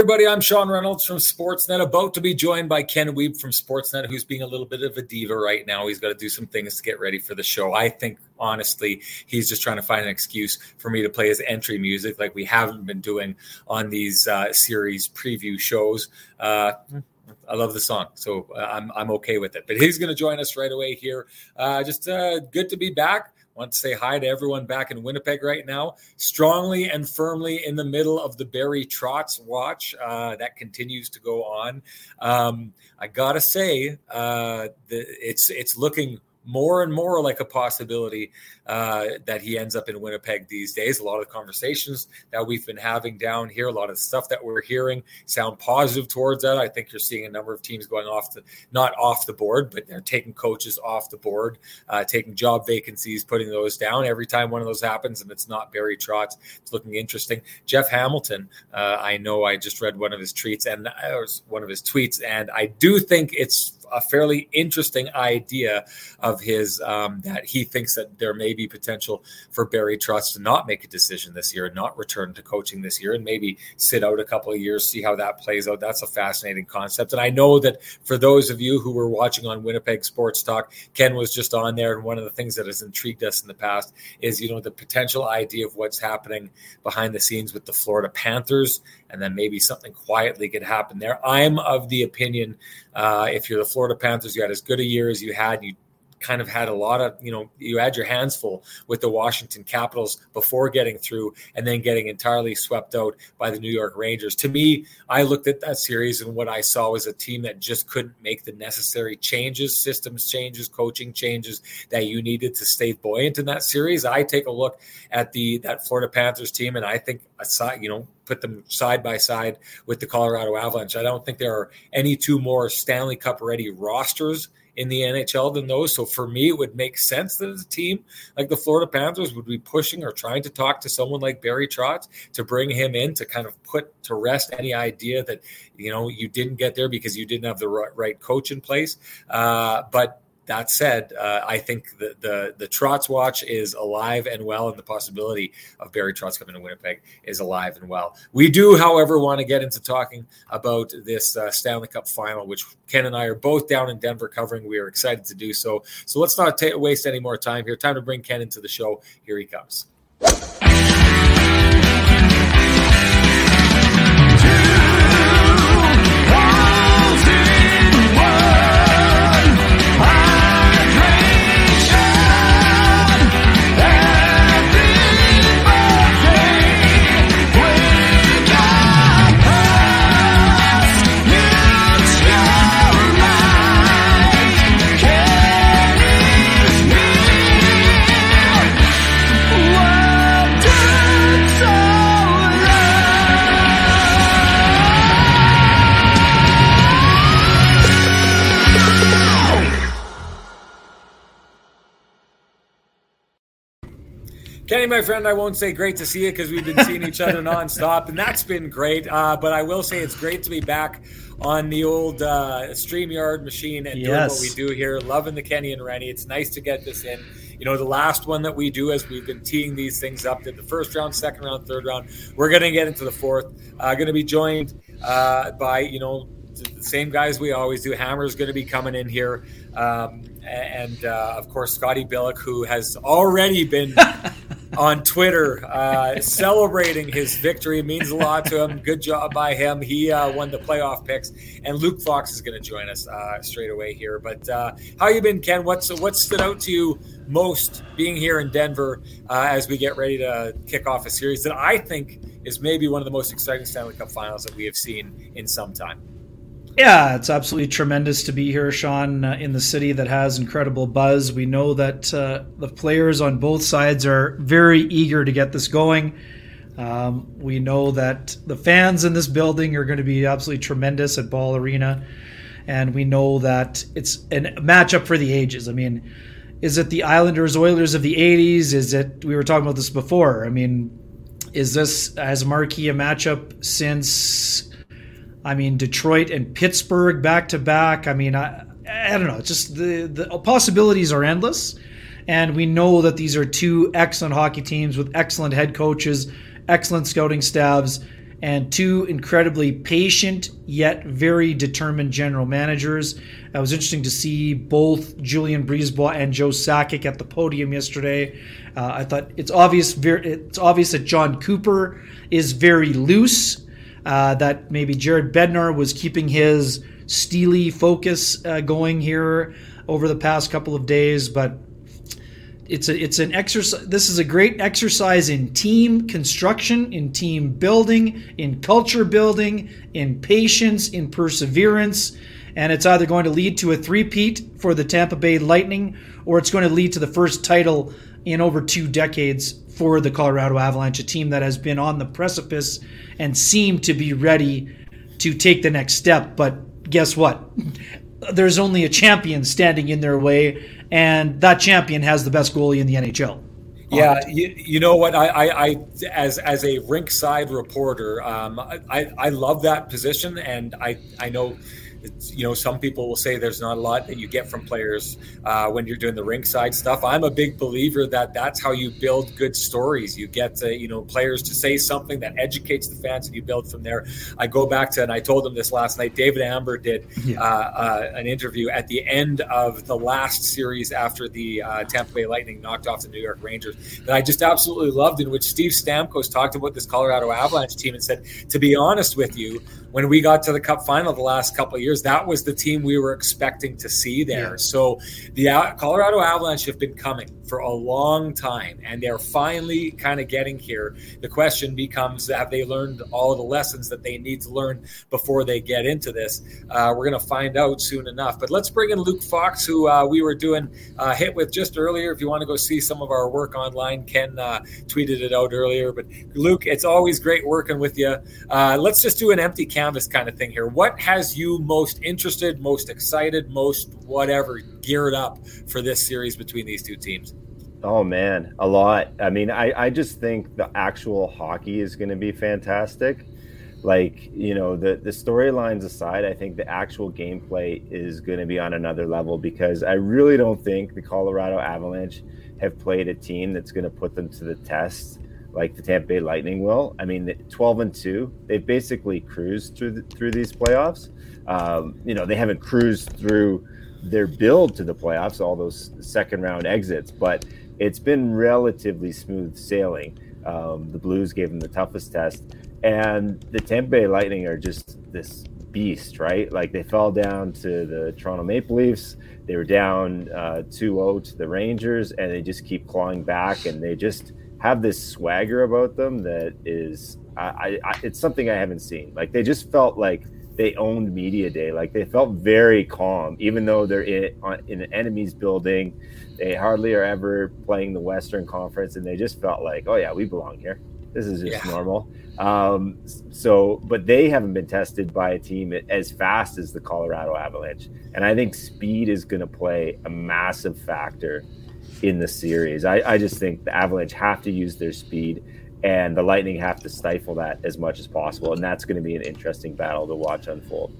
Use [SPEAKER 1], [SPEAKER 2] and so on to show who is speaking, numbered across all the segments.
[SPEAKER 1] Everybody. I'm Sean Reynolds from Sportsnet, about to be joined by Ken Wiebe from Sportsnet, who's being a little bit of a diva right now. He's got to do some things to get ready for the show. I think, honestly, he's just trying to find an excuse for me to play his entry music like we haven't been doing on these uh, series preview shows. Uh, I love the song, so uh, I'm I'm okay with it. But he's going to join us right away here. Uh, just uh, good to be back. Want to say hi to everyone back in Winnipeg right now. Strongly and firmly in the middle of the Barry Trotz watch uh, that continues to go on. Um, I gotta say, uh, the, it's it's looking more and more like a possibility uh, that he ends up in Winnipeg these days. A lot of conversations that we've been having down here, a lot of stuff that we're hearing sound positive towards that. I think you're seeing a number of teams going off the not off the board, but they're taking coaches off the board, uh, taking job vacancies, putting those down. Every time one of those happens, and it's not Barry Trotz, it's looking interesting. Jeff Hamilton, uh, I know I just read one of his tweets and uh, one of his tweets, and I do think it's a fairly interesting idea of his um, that he thinks that there may be potential for Barry Trotz to not make a decision this year and not return to coaching this year and maybe sit out a couple of years, see how that plays out. That's a fascinating concept. And I know that for those of you who were watching on Winnipeg Sports Talk, Ken was just on there. And one of the things that has intrigued us in the past is, you know, the potential idea of what's happening behind the scenes with the Florida Panthers and then maybe something quietly could happen there. I'm of the opinion uh, if you're the Florida Panthers, you had as good a year as you had. You kind of had a lot of, you know, you had your hands full with the Washington Capitals before getting through and then getting entirely swept out by the New York Rangers. To me, I looked at that series and what I saw was a team that just couldn't make the necessary changes, systems changes, coaching changes that you needed to stay buoyant in that series. I take a look at the that Florida Panthers team and I think aside, you know, put them side by side with the Colorado Avalanche. I don't think there are any two more Stanley Cup ready rosters in the NHL than those. So for me, it would make sense that a team like the Florida Panthers would be pushing or trying to talk to someone like Barry Trotz to bring him in to kind of put to rest any idea that you know you didn't get there because you didn't have the right, coach in place. Uh, but that said, uh, I think the, the the Trotz watch is alive and well, and the possibility of Barry Trotz coming to Winnipeg is alive and well. We do, however, want to get into talking about this uh, Stanley Cup final, which Ken and I are both down in Denver covering. We are excited to do so. So let's not ta- waste any more time here. Time to bring Ken into the show. Here he comes. Kenny, my friend, I won't say great to see you because we've been seeing each other nonstop, and that's been great. Uh, but I will say it's great to be back on the old uh, StreamYard machine and yes. doing what we do here. Loving the Kenny and Renny. It's nice to get this in. You know, the last one that we do as we've been teeing these things up to the first round, second round, third round. We're going to get into the fourth. Uh, going to be joined uh, by, you know, the same guys we always do. Hammer's going to be coming in here. Um, and uh, of course, Scotty Billeck, who has already been on Twitter uh, celebrating his victory. It means a lot to him. Good job by him. He uh, won the playoff picks, and Luke Fox is going to join us uh, straight away here. But uh, how you been, Ken? What's what stood out to you most being here in Denver uh, as we get ready to kick off a series that I think is maybe one of the most exciting Stanley Cup Finals that we have seen in some time.
[SPEAKER 2] Yeah, it's absolutely tremendous to be here, Sean, uh, in the city that has incredible buzz. We know that uh, the players on both sides are very eager to get this going. Um, we know that the fans in this building are going to be absolutely tremendous at Ball Arena. And we know that it's a matchup for the ages. I mean, is it the Islanders Oilers of the 80s? Is it, we were talking about this before. I mean, is this as marquee a matchup since I mean, Detroit and Pittsburgh back to back. I mean, I, I don't know. Just the, the possibilities are endless. And we know that these are two excellent hockey teams with excellent head coaches, excellent scouting staffs, and two incredibly patient yet very determined general managers. It was interesting to see both Julien BriseBois and Joe Sakic at the podium yesterday. Uh, I thought it's obvious. It's obvious that Jon Cooper is very loose. Uh, that maybe Jared Bednar was keeping his steely focus uh, going here over the past couple of days, but it's a it's an exercise this is a great exercise in team construction in team building in culture building in patience in perseverance and it's either going to lead to a three-peat for the Tampa Bay Lightning or it's going to lead to the first title in over two decades for the Colorado Avalanche, a team that has been on the precipice and seemed to be ready to take the next step. But guess what? There's only a champion standing in their way, and that champion has the best goalie in the NHL.
[SPEAKER 1] Yeah, you, you, know what? I, I, I, as as a rink side reporter, um, I, I love that position, and I, I know you know, some people will say there's not a lot that you get from players uh, when you're doing the rinkside stuff. I'm a big believer that that's how you build good stories. You get, you know, players to say something that educates the fans, and you build from there. I go back to, and I told them this last night. David Amber did yeah. uh, uh, an interview at the end of the last series after the uh, Tampa Bay Lightning knocked off the New York Rangers that I just absolutely loved, in which Steve Stamkos talked about this Colorado Avalanche team and said, to be honest with you, when we got to the Cup final the last couple of years, that was the team we were expecting to see there. Yeah. So the Colorado Avalanche have been coming for a long time, and they're finally kind of getting here. The question becomes: Have they learned all the lessons that they need to learn before they get into this? Uh, we're going to find out soon enough. But let's bring in Luke Fox, who uh, we were doing uh, hit with just earlier. If you want to go see some of our work online, Ken uh, tweeted it out earlier. But Luke, it's always great working with you. Uh, let's just do an empty canvas kind of thing here. What has you most interested, most excited, most whatever geared up for this series between these two teams?
[SPEAKER 3] Oh man, a lot. I mean, I, I just think the actual hockey is going to be fantastic. Like, you know, the, the storylines aside, I think the actual gameplay is going to be on another level because I really don't think the Colorado Avalanche have played a team that's going to put them to the test like the Tampa Bay Lightning will. I mean, 12 and 2, they've basically cruised through the, through these playoffs. Um, you know, they haven't cruised through their build to the playoffs, all those second round exits, but it's been relatively smooth sailing. Um, the Blues gave them the toughest test, and the Tampa Bay Lightning are just this beast, right? Like they fell down to the Toronto Maple Leafs. They were down uh, 2-0 to the Rangers, and they just keep clawing back, and they just have this swagger about them that is, I, I, it's something I haven't seen. Like they just felt like they owned media day. Like they felt very calm, even though they're in, in an enemy's building. They hardly are ever playing the Western Conference, and they just felt like, oh yeah, we belong here. This is just yeah. normal. Um, so, but they haven't been tested by a team as fast as the Colorado Avalanche, and I think speed is going to play a massive factor in the series. I, I just think the Avalanche have to use their speed and the Lightning have to stifle that as much as possible. And that's going to be an interesting battle to watch unfold.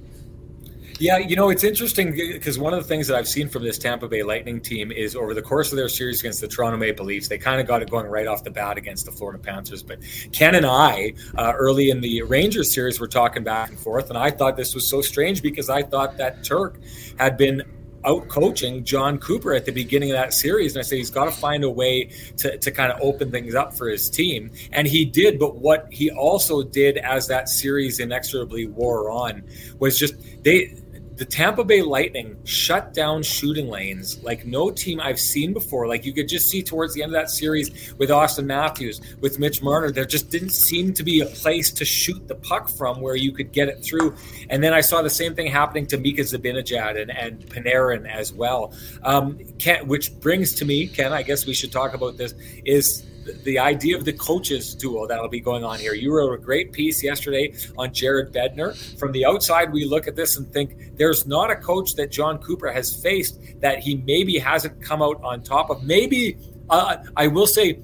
[SPEAKER 1] Yeah, you know, it's interesting because one of the things that I've seen from this Tampa Bay Lightning team is over the course of their series against the Toronto Maple Leafs, they kind of got it going right off the bat against the Florida Panthers. But Ken and I, uh, early in the Rangers series, were talking back and forth. And I thought this was so strange because I thought that Turk had been out coaching Jon Cooper at the beginning of that series. And I say he's got to find a way to, to kind of open things up for his team. And he did. But what he also did as that series inexorably wore on was just they the Tampa Bay Lightning shut down shooting lanes like no team I've seen before. Like you could just see towards the end of that series with Auston Matthews, with Mitch Marner, there just didn't seem to be a place to shoot the puck from where you could get it through. And then I saw the same thing happening to Mika Zibanejad and, and Panarin as well. Um, Ken, which brings to me, Ken, I guess we should talk about this, is the idea of the coaches duo that'll be going on here. You wrote a great piece yesterday on Jared Bednar. From the outside, we look at this and think there's not a coach that Jon Cooper has faced that he maybe hasn't come out on top of. Maybe uh, I will say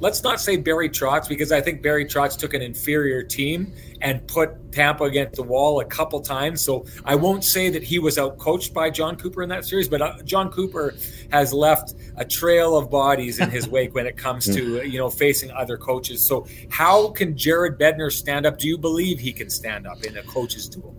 [SPEAKER 1] let's not say Barry Trotz because I think Barry Trotz took an inferior team and put Tampa against the wall a couple times. So I won't say that he was outcoached by Jon Cooper in that series, but uh, Jon Cooper has left a trail of bodies in his wake when it comes to hmm. you know facing other coaches. So how can Jared Bednar stand up? Do you believe he can stand up in a coach's duel?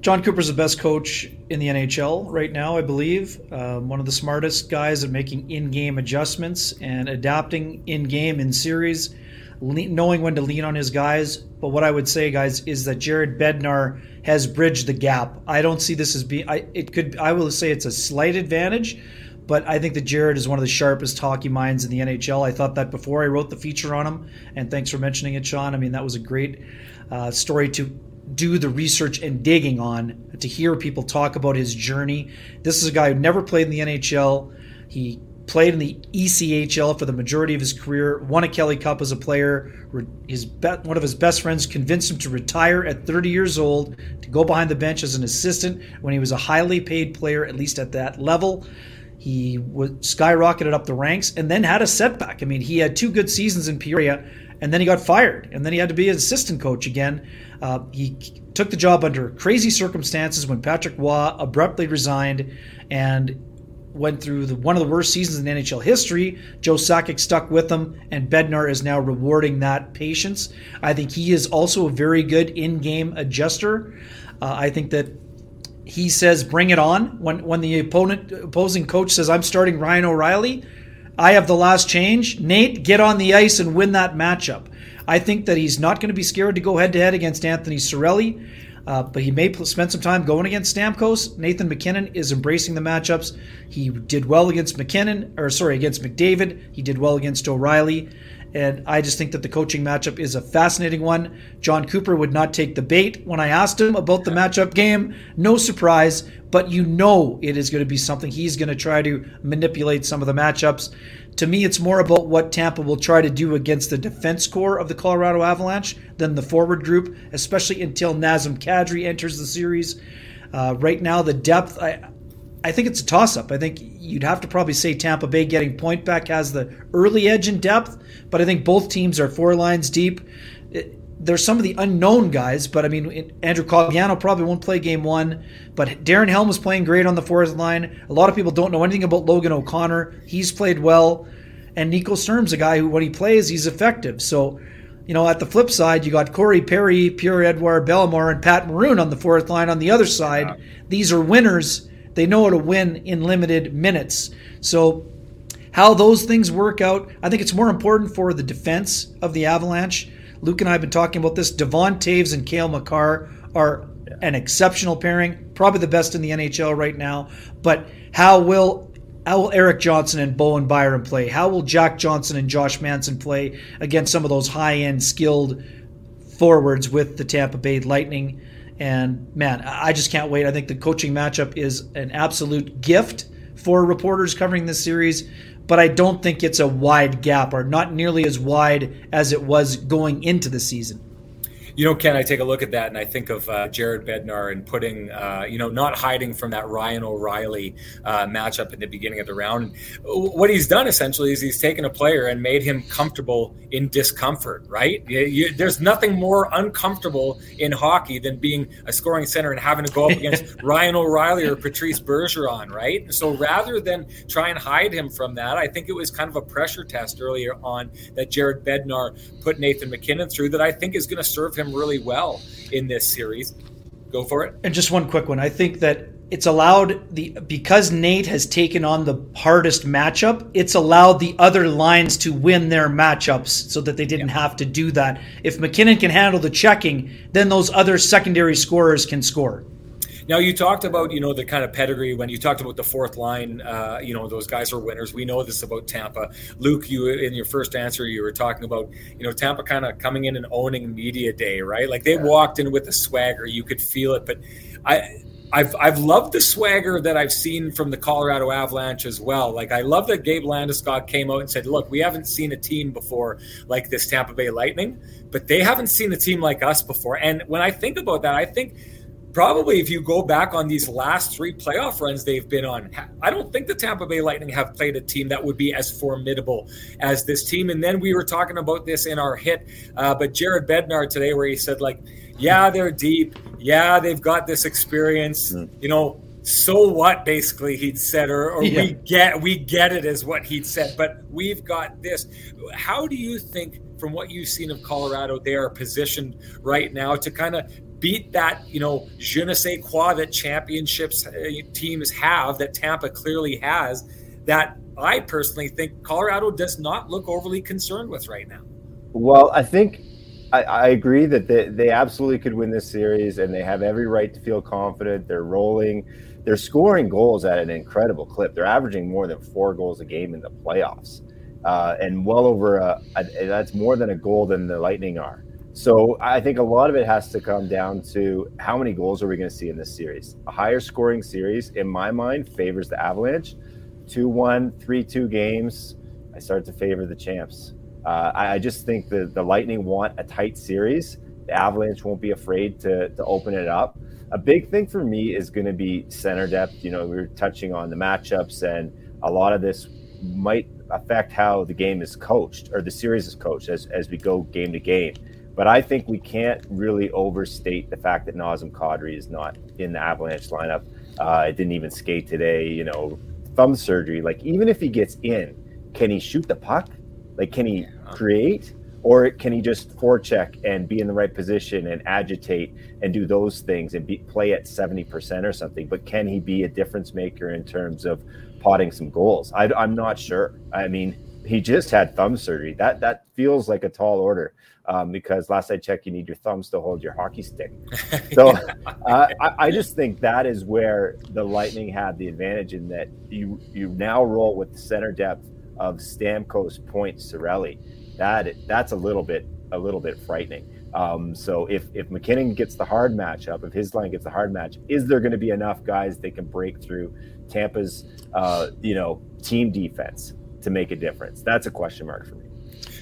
[SPEAKER 2] Jon Cooper's the best coach in the NHL right now, I believe. Um, one of the smartest guys at making in-game adjustments and adapting in-game in series, le- knowing when to lean on his guys. But what I would say, guys, is that Jared Bednar has bridged the gap. I don't see this as being. I, it could. I will say it's a slight advantage, but I think that Jared is one of the sharpest hockey minds in the NHL. I thought that before I wrote the feature on him, and thanks for mentioning it, Sean. I mean, that was a great uh, story to do the research and digging on to hear people talk about his journey. This is a guy who never played in the NHL. He played in the ECHL for the majority of his career. Won a Kelly Cup as a player. His one of his best friends convinced him to retire at 30 years old to go behind the bench as an assistant when he was a highly paid player, at least at that level. He was skyrocketed up the ranks and then had a setback. I mean, he had two good seasons in Peoria, and then he got fired, and then he had to be an assistant coach again. Uh, he took the job under crazy circumstances when Patrick Roy abruptly resigned and went through the, one of the worst seasons in NHL history. Joe Sakic stuck with him, and Bednar is now rewarding that patience. I think he is also a very good in-game adjuster. Uh, I think that he says, "Bring it on." When when the opponent opposing coach says, "I'm starting Ryan O'Reilly," I have the last change. Nate, get on the ice and win that matchup. I think that he's not going to be scared to go head to head against Anthony Cirelli. Uh, but he may spend some time going against Stamkos. Nathan MacKinnon is embracing the matchups. He did well against MacKinnon, or sorry, against McDavid. He did well against O'Reilly. And I just think that the coaching matchup is a fascinating one. Jon Cooper would not take the bait when I asked him about the matchup game. No surprise, but you know it is going to be something he's going to try to manipulate some of the matchups. To me, it's more about what Tampa will try to do against the defense corps of the Colorado Avalanche than the forward group, especially until Nazem Kadri enters the series. Uh, right now, the depth, I, I think it's a toss up. I think you'd have to probably say Tampa Bay getting point back has the early edge in depth, but I think both teams are four lines deep. It, there's some of the unknown guys, but I mean, Andrew Cogliano probably won't play game one, but Darren Helm was playing great on the fourth line. A lot of people don't know anything about Logan O'Connor. He's played well. And Nico Sturm's a guy who, when he plays, he's effective. So, you know, at the flip side, you got Corey Perry, Pierre-Edouard Bellemare, and Pat Maroon on the fourth line. On the other side, yeah. these are winners. They know how to win in limited minutes. So, how those things work out, I think it's more important for the defense of the Avalanche Luke and I have been talking about this. Devon Toews and Cale Makar are an exceptional pairing, probably the best in the NHL right now. But how will how will Erik Johnson and Bowen Byram play? How will Jack Johnson and Josh Manson play against some of those high end skilled forwards with the Tampa Bay Lightning? And man, I just can't wait. I think the coaching matchup is an absolute gift for reporters covering this series but I don't think it's a wide gap or not nearly as wide as it was going into the season.
[SPEAKER 1] You know, Ken, I take a look at that and I think of uh, Jared Bednar and putting, uh, you know, not hiding from that Ryan O'Reilly uh, matchup in the beginning of the round. What he's done essentially is he's taken a player and made him comfortable in discomfort, right? You, you, there's nothing more uncomfortable in hockey than being a scoring center and having to go up against Ryan O'Reilly or Patrice Bergeron, right? So rather than try and hide him from that, I think it was kind of a pressure test earlier on that Jared Bednar put Nathan MacKinnon through that I think is going to serve him really well in this series. Go for it.
[SPEAKER 2] And just one quick one. I think that it's allowed the because Nate has taken on the hardest matchup, it's allowed the other lines to win their matchups so that they didn't yeah. have to do that. If MacKinnon can handle the checking, then those other secondary scorers can score.
[SPEAKER 1] Now you talked about you know the kind of pedigree when you talked about the fourth line. Uh, you know those guys are winners. We know this about Tampa. Luke, you in your first answer you were talking about you know Tampa kind of coming in and owning media day, right? Like they yeah. walked in with a swagger. You could feel it, but I. I've I've loved the swagger that I've seen from the Colorado Avalanche as well. Like I love that Gabe Landeskog came out and said, "Look, we haven't seen a team before like this Tampa Bay Lightning, but they haven't seen a team like us before." And when I think about that, I think probably if you go back on these last three playoff runs they've been on, I don't think the Tampa Bay Lightning have played a team that would be as formidable as this team. And then we were talking about this in our hit, uh, but Jared Bednar today, where he said, like, yeah, they're deep. Yeah, they've got this experience. Mm. You know, so what basically he'd said or, or yeah. we get we get it as what he'd said but we've got this how do you think from what you've seen of colorado they are positioned right now to kind of beat that you know je ne sais quoi that championships uh, teams have that tampa clearly has that i personally think colorado does not look overly concerned with right now
[SPEAKER 3] well i think I, I, agree that they, they absolutely could win this series and they have every right to feel confident. They're rolling they're scoring goals at an incredible clip. They're averaging more than four goals a game in the playoffs, uh, and well over a, a, that's more than a goal than the Lightning are. So I think a lot of it has to come down to how many goals are we going to see in this series. A higher scoring series, in my mind, favors the Avalanche. 2 1, 3 2 games, I start to favor the champs. Uh, I, just think that the Lightning want a tight series. The Avalanche won't be afraid to, to open it up a big thing for me is going to be center depth. You know, we are touching on the matchups, and a lot of this might affect how the game is coached or the series is coached as, as we go game to game. But I think we can't really overstate the fact that Nazem Kadri is not in the Avalanche lineup. Uh, it didn't even skate today. You know, thumb surgery. Like even if he gets in, can he shoot the puck? Like can he create? or can he just forecheck and be in the right position and agitate and do those things and be, play at 70% or something but can he be a difference maker in terms of potting some goals I, am not sure i mean he just had thumb surgery that that feels like a tall order um, because last i checked you need your thumbs to hold your hockey stick so uh, I, I just think that is where the lightning had the advantage in that you you now roll with the center depth of stamkos point Cirelli that that's a little bit a little bit frightening. Um, so if if MacKinnon gets the hard matchup, if his line gets the hard match, is there going to be enough guys that can break through Tampa's uh, you know team defense to make a difference? That's a question mark for me.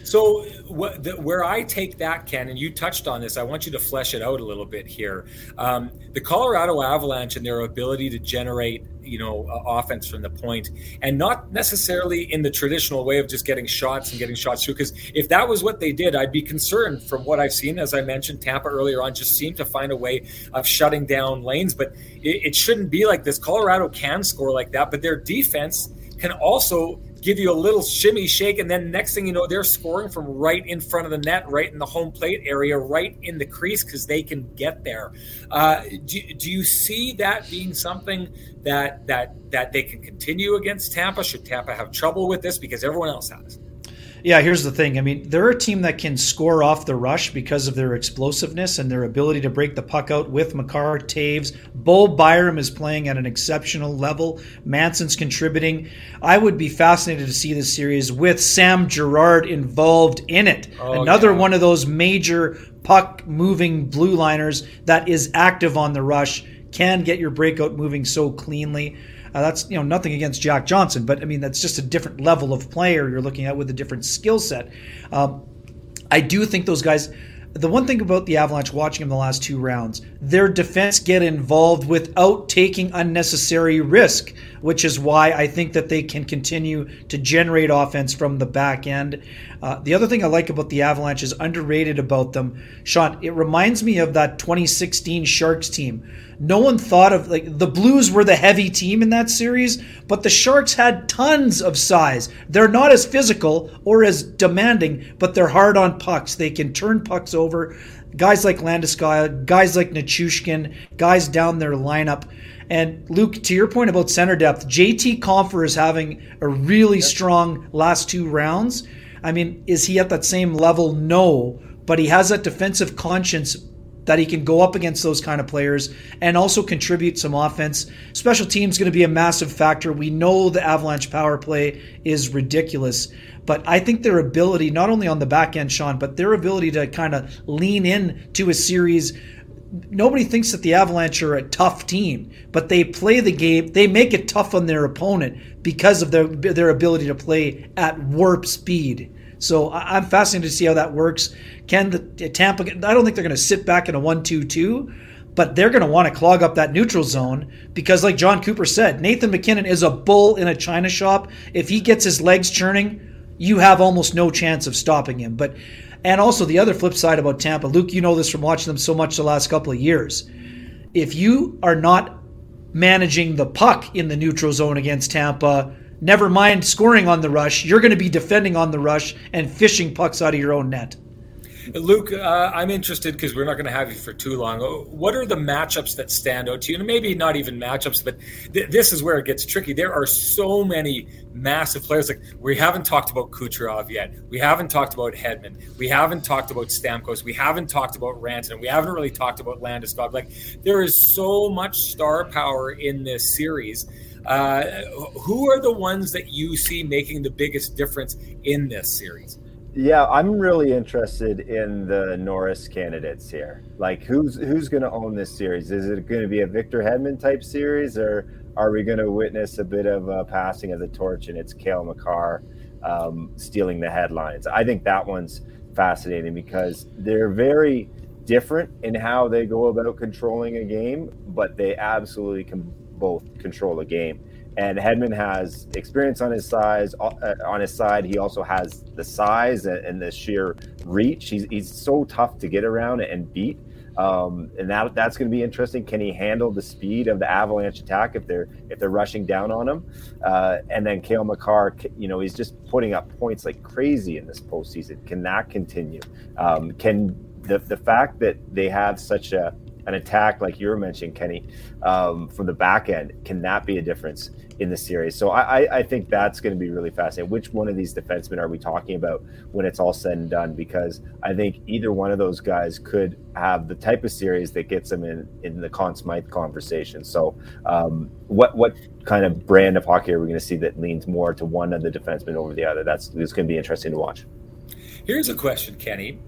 [SPEAKER 1] So, the, where I take that, Ken, and you touched on this, I want you to flesh it out a little bit here. Um, the Colorado Avalanche and their ability to generate, you know, uh, offense from the point, and not necessarily in the traditional way of just getting shots and getting shots through. Because if that was what they did, I'd be concerned. From what I've seen, as I mentioned, Tampa earlier on just seemed to find a way of shutting down lanes, but it, it shouldn't be like this. Colorado can score like that, but their defense can also give you a little shimmy shake, and then next thing you know, they're scoring from right in front of the net, right in the home plate area, right in the crease because they can get there. Uh, do, do you see that being something that that that they can continue against Tampa? Should Tampa have trouble with this because everyone else has?
[SPEAKER 2] Yeah, here's the thing. I mean, they're a team that can score off the rush because of their explosiveness and their ability to break the puck out with Makar, Toews. Bo Byram is playing at an exceptional level. Manson's contributing. I would be fascinated to see this series with Sam Girard involved in it. Oh, Another yeah. one of those major puck moving blue liners that is active on the rush, can get your breakout moving so cleanly. Uh, that's you know nothing against Jack Johnson, but I mean that's just a different level of player you're looking at with a different skill set. Um, I do think those guys. The one thing about the Avalanche watching them the last two rounds, their defense get involved without taking unnecessary risk, which is why I think that they can continue to generate offense from the back end. Uh, the other thing I like about the Avalanche is underrated about them, Sean. It reminds me of that 2016 Sharks team no one thought of like the Blues were the heavy team in that series, but the Sharks had tons of size. They're not as physical or as demanding, but they're hard on pucks. They can turn pucks over. Guys like Landeskog, guys like Nichushkin, guys down their lineup. And Luke, to your point about center depth, JT Compher is having a really strong last two rounds. I mean, is he at that same level? No, but he has that defensive conscience that he can go up against those kind of players and also contribute some offense. Special teams going to be a massive factor. We know the Avalanche power play is ridiculous, but I think their ability, not only on the back end, Sean, but their ability to kind of lean in to a series. Nobody thinks that the Avalanche are a tough team, but they play the game. They make it tough on their opponent because of their their ability to play at warp speed. So I'm fascinated to see how that works. Can the Tampa? I don't think they're going to sit back in a one-two-two, but they're going to want to clog up that neutral zone because, like Jon Cooper said, Nathan MacKinnon is a bull in a china shop. If he gets his legs churning, you have almost no chance of stopping him. But and also the other flip side about Tampa, Luke, you know this from watching them so much the last couple of years. If you are not managing the puck in the neutral zone against Tampa. Never mind scoring on the rush. You're going to be defending on the rush and fishing pucks out of your own net.
[SPEAKER 1] Luke, uh, I'm interested because we're not going to have you for too long. What are the matchups that stand out to you? And maybe not even matchups, but th- this is where it gets tricky. There are so many massive players. Like we haven't talked about Kucherov yet. We haven't talked about Hedman. We haven't talked about Stamkos. We haven't talked about Rantanen. We haven't really talked about Landeskog. Like there is so much star power in this series. Uh, who are the ones that you see making the biggest difference in this series?
[SPEAKER 3] Yeah, I'm really interested in the Norris candidates here. Like, who's who's going to own this series? Is it going to be a Victor Hedman type series, or are we going to witness a bit of a passing of the torch and it's Cale Makar um, stealing the headlines? I think that one's fascinating because they're very different in how they go about controlling a game, but they absolutely can both control a game and Hedman has experience on his size uh, on his side. He also has the size and, the sheer reach. He's, he's so tough to get around and beat. Um, and that that's going to be interesting. Can he handle the speed of the Avalanche attack if they're if they're rushing down on him? Uh, and then Cale Makar, you know, he's just putting up points like crazy in this postseason. Can that continue? Um, can the the fact that they have such a an attack like you were mentioning, Kenny, um, from the back end, can that be a difference in the series. So I, I think that's going to be really fascinating. Which one of these defensemen are we talking about when it's all said and done? Because I think either one of those guys could have the type of series that gets them in in the Conn Smythe conversation. So um, what what kind of brand of hockey are we going to see that leans more to one of the defensemen over the other? That's it's going to be interesting to watch.
[SPEAKER 1] Here's a question, Kenny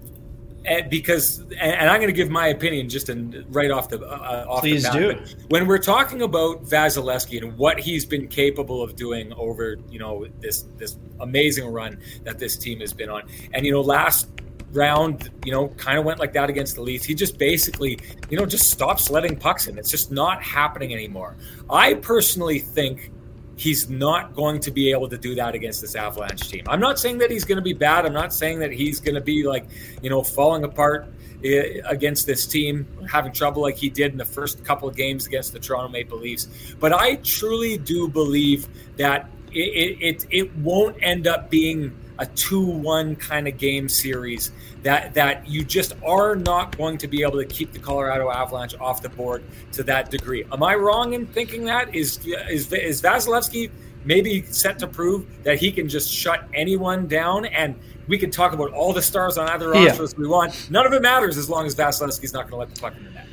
[SPEAKER 1] and because and I'm going to give my opinion just in, right off the uh, off
[SPEAKER 2] Please
[SPEAKER 1] the
[SPEAKER 2] bat. do.
[SPEAKER 1] When we're talking about Vasilevskiy and what he's been capable of doing over you know this this amazing run that this team has been on, and you know last round, you know, kind of went like that against the Leafs. He just basically, you know, just stops letting pucks in. It's just not happening anymore. I personally think he's not going to be able to do that against this Avalanche team. I'm not saying that he's going to be bad. I'm not saying that he's going to be like, you know, falling apart eh, against this team, having trouble like he did in the first couple of games against the Toronto Maple Leafs. But I truly do believe that it, it, it won't end up being a 2-1 kind of game series that that you just are not going to be able to keep the Colorado Avalanche off the board to that degree. Am I wrong in thinking that? Is is is Vasilevskiy maybe set to prove that he can just shut anyone down and we can talk about all the stars on either roster yeah. we want. None of it matters as long as Vasilevskiy's not going to let the puck in the net.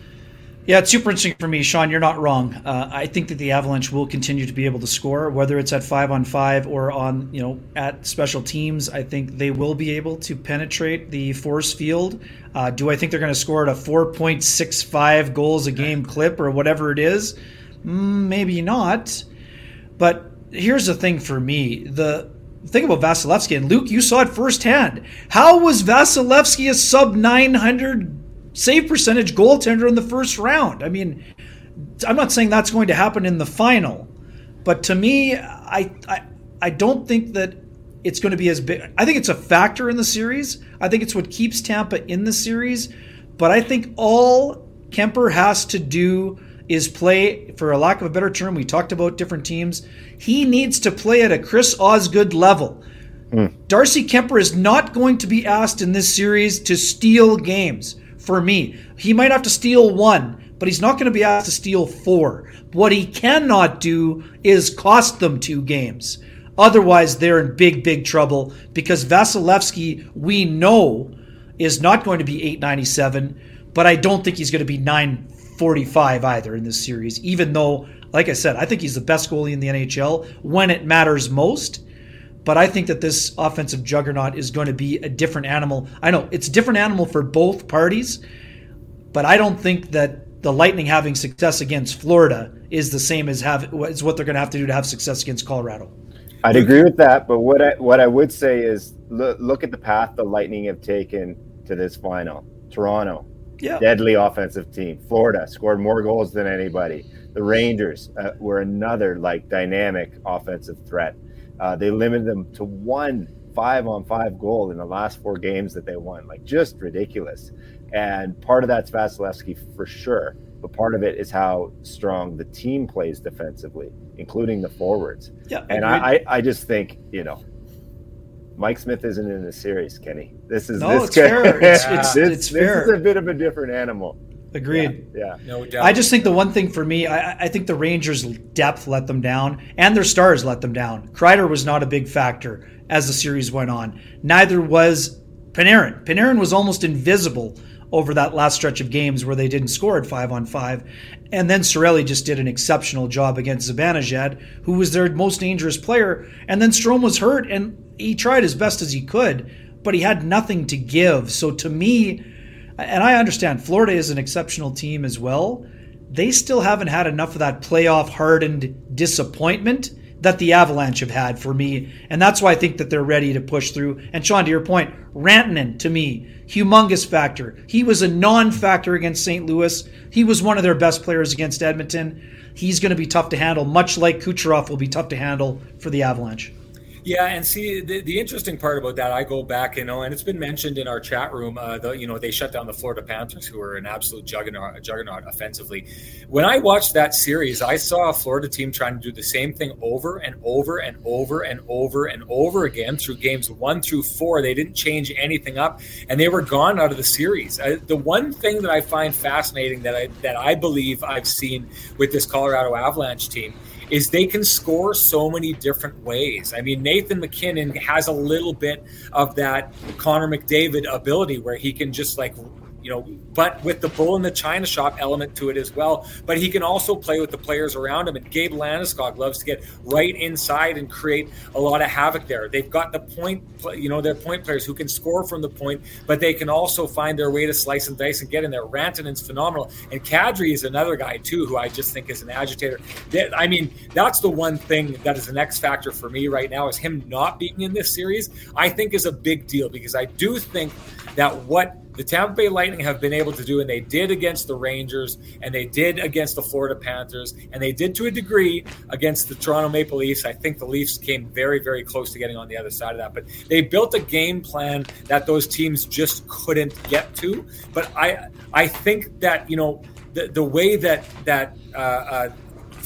[SPEAKER 2] Yeah, it's super interesting for me, Sean. You're not wrong. Uh, I think that the Avalanche will continue to be able to score, whether it's at five on five or on, you know, at special teams. I think they will be able to penetrate the force field. Uh, do I think they're going to score at a 4.65 goals a game clip or whatever it is? Mm, maybe not. But here's the thing for me: the thing about Vasilevskiy and Luke, you saw it firsthand. How was Vasilevskiy a sub 900? Save percentage goaltender in the first round. I mean, I'm not saying that's going to happen in the final, but to me, I I, I don't think that it's going to be as big. I think it's a factor in the series. I think it's what keeps Tampa in the series. But I think all Kuemper has to do is play, for a lack of a better term, we talked about different teams. He needs to play at a Chris Osgood level. Mm. Darcy Kuemper is not going to be asked in this series to steal games for me. He might have to steal one, but he's not going to be asked to steal four. What he cannot do is cost them two games. Otherwise, they're in big, big trouble because Vasilevskiy, we know, is not going to be 897, but I don't think he's going to be 945 either in this series, even though, like I said, I think he's the best goalie in the NHL when it matters most. But I think that this offensive juggernaut is going to be a different animal. I know it's a different animal for both parties, but I don't think that the Lightning having success against Florida is the same as have is what they're going to have to do to have success against Colorado.
[SPEAKER 3] I'd agree with that, but what I what I would say is look, look at the path the Lightning have taken to this final. Toronto, yeah. deadly offensive team. Florida scored more goals than anybody. The Rangers uh, were another like dynamic offensive threat. Uh, they limited them to one five on five goal in the last four games that they won. Like just ridiculous. And part of that's Vasilevskiy for sure. but part of it is how strong the team plays defensively, including the forwards.
[SPEAKER 2] Yeah,
[SPEAKER 3] and I, I, just think you know, Mike Smith isn't in the series, Kenny. This is
[SPEAKER 2] no,
[SPEAKER 3] this
[SPEAKER 2] it's fair. It's, it's,
[SPEAKER 3] this,
[SPEAKER 2] it's fair.
[SPEAKER 3] This is a bit of a different animal.
[SPEAKER 2] Agreed.
[SPEAKER 3] Yeah,
[SPEAKER 1] yeah. no doubt.
[SPEAKER 2] I just think the one thing for me, I, I, think the Rangers' depth let them down, and their stars let them down. Kreider was not a big factor as the series went on. Neither was Panarin. Panarin was almost invisible over that last stretch of games where they didn't score at five on five. And then Cirelli just did an exceptional job against Zibanejad, who was their most dangerous player. And then Strome was hurt, and he tried as best as he could, but he had nothing to give. So to me, and I understand Florida is an exceptional team as well. They still haven't had enough of that playoff hardened disappointment that the Avalanche have had for me. And that's why I think that they're ready to push through. And Sean, to your point, Rantanen, to me, humongous factor. He was a non factor against St. Louis. He was one of their best players against Edmonton. He's going to be tough to handle, much like Kucherov will be tough to handle for the Avalanche.
[SPEAKER 1] Yeah, and see the, the interesting part about that, I go back, you know, and it's been mentioned in our chat room. Uh, the, you know, they shut down the Florida Panthers, who are an absolute juggernaut, juggernaut offensively. When I watched that series, I saw a Florida team trying to do the same thing over and over and over and over and over again through games one through four. They didn't change anything up, and they were gone out of the series. Uh, the one thing that I find fascinating that I that I believe I've seen with this Colorado Avalanche team is they can score so many different ways. I mean, Nathan MacKinnon has a little bit of that Connor McDavid ability where he can just like you know, but with the bull in the china shop element to it as well. But he can also play with the players around him. And Gabe Landeskog loves to get right inside and create a lot of havoc there. They've got the point, you know, their point players who can score from the point, but they can also find their way to slice and dice and get in there. Rantanen's phenomenal. And Kadri is another guy, too, who I just think is an agitator. I mean, that's the one thing that is an X factor for me right now is him not being in this series, I think is a big deal because I do think that what the Tampa Bay Lightning have been able to do, and they did against the Rangers, and they did against the Florida Panthers, and they did to a degree against the Toronto Maple Leafs. I think the Leafs came very, very close to getting on the other side of that, but they built a game plan that those teams just couldn't get to. But I, I think that you know the the way that that. Uh, uh,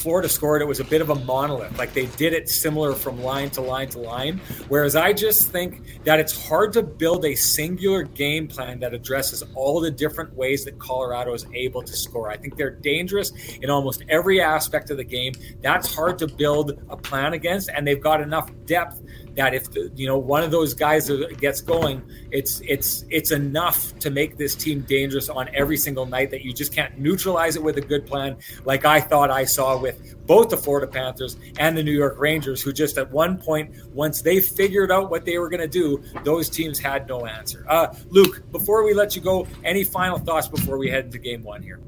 [SPEAKER 1] Florida scored, it was a bit of a monolith. Like they did it similar from line to line to line. Whereas I just think that it's hard to build a singular game plan that addresses all the different ways that Colorado is able to score. I think they're dangerous in almost every aspect of the game. That's hard to build a plan against, and they've got enough depth that if you know one of those guys gets going, it's it's it's enough to make this team dangerous on every single night that you just can't neutralize it with a good plan, like I thought I saw with both the Florida Panthers and the New York Rangers, who just at one point, once they figured out what they were going to do, those teams had no answer. Uh, Luke, before we let you go, any final thoughts before we head into Game One here?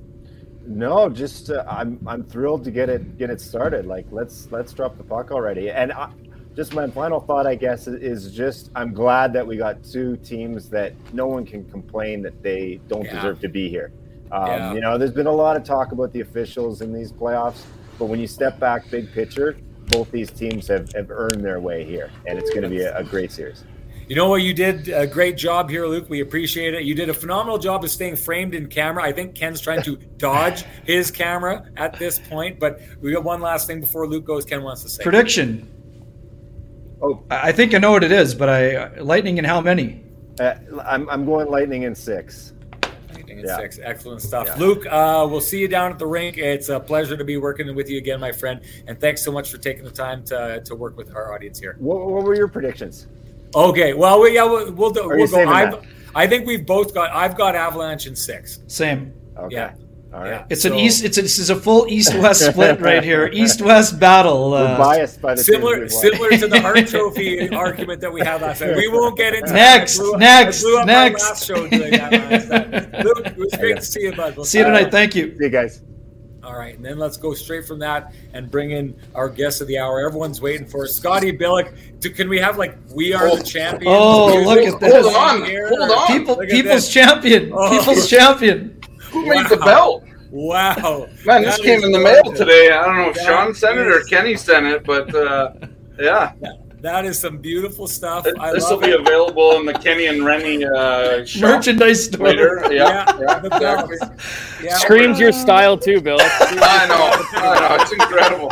[SPEAKER 3] No, just uh, I'm I'm thrilled to get it get it started. Like let's let's drop the puck already. And I, just my final thought, I guess, is just I'm glad that we got two teams that no one can complain that they don't yeah. deserve to be here. Um, yeah. You know, there's been a lot of talk about the officials in these playoffs, but when you step back, big picture, both these teams have, have earned their way here, and it's going to be a, a great series.
[SPEAKER 1] You know what? You did a great job here, Luke. We appreciate it. You did a phenomenal job of staying framed in camera. I think Ken's trying to dodge his camera at this point, but we got one last thing before Luke goes. Ken wants to say
[SPEAKER 2] prediction. Oh, I think I know what it is, but I lightning in how many?
[SPEAKER 3] Uh, I'm I'm going lightning in six.
[SPEAKER 1] Lightning in yeah. six, excellent stuff. Yeah. Luke, uh, we'll see you down at the rink. It's a pleasure to be working with you again, my friend, and thanks so much for taking the time to to work with our audience here.
[SPEAKER 3] What, what were your predictions?
[SPEAKER 1] Okay, well, we, yeah, we'll, we'll, we'll go. I think we've both got. I've got Avalanche in six.
[SPEAKER 2] Same.
[SPEAKER 3] Okay. Yeah. All right. Yeah.
[SPEAKER 2] It's so, an east. It's a, this is a full east-west split right here. East-west battle.
[SPEAKER 3] Uh, We're biased by the
[SPEAKER 1] similar similar to the Hart Trophy argument that we had last night. We won't get into
[SPEAKER 2] next. Blew, next. next.
[SPEAKER 1] last show doing that Luke, it was great to see you, bud.
[SPEAKER 2] We'll see you tonight. Thank you.
[SPEAKER 3] See you guys.
[SPEAKER 1] All right, and then let's go straight from that and bring in our guest of the hour. Everyone's waiting for Scotty Billeck. can we have like "We Are oh. the Champions"?
[SPEAKER 2] Oh, look at this!
[SPEAKER 4] Hold on, hold on.
[SPEAKER 2] People, people's champion, oh. people's champion.
[SPEAKER 4] Who made the belt?
[SPEAKER 1] Wow.
[SPEAKER 4] Man, this came in the mail today. I don't know if Sean sent it or Kenny sent it, but uh, yeah.
[SPEAKER 1] That is some beautiful stuff. I
[SPEAKER 5] This will
[SPEAKER 1] love
[SPEAKER 5] be
[SPEAKER 1] it.
[SPEAKER 5] available in the Kenny and Renny uh, shop
[SPEAKER 2] Merchandise store.
[SPEAKER 5] later. Yeah,
[SPEAKER 1] Yeah,
[SPEAKER 5] yeah, exactly.
[SPEAKER 1] Yeah,
[SPEAKER 6] Screams your style too, Bill.
[SPEAKER 5] I know, I know, it's incredible.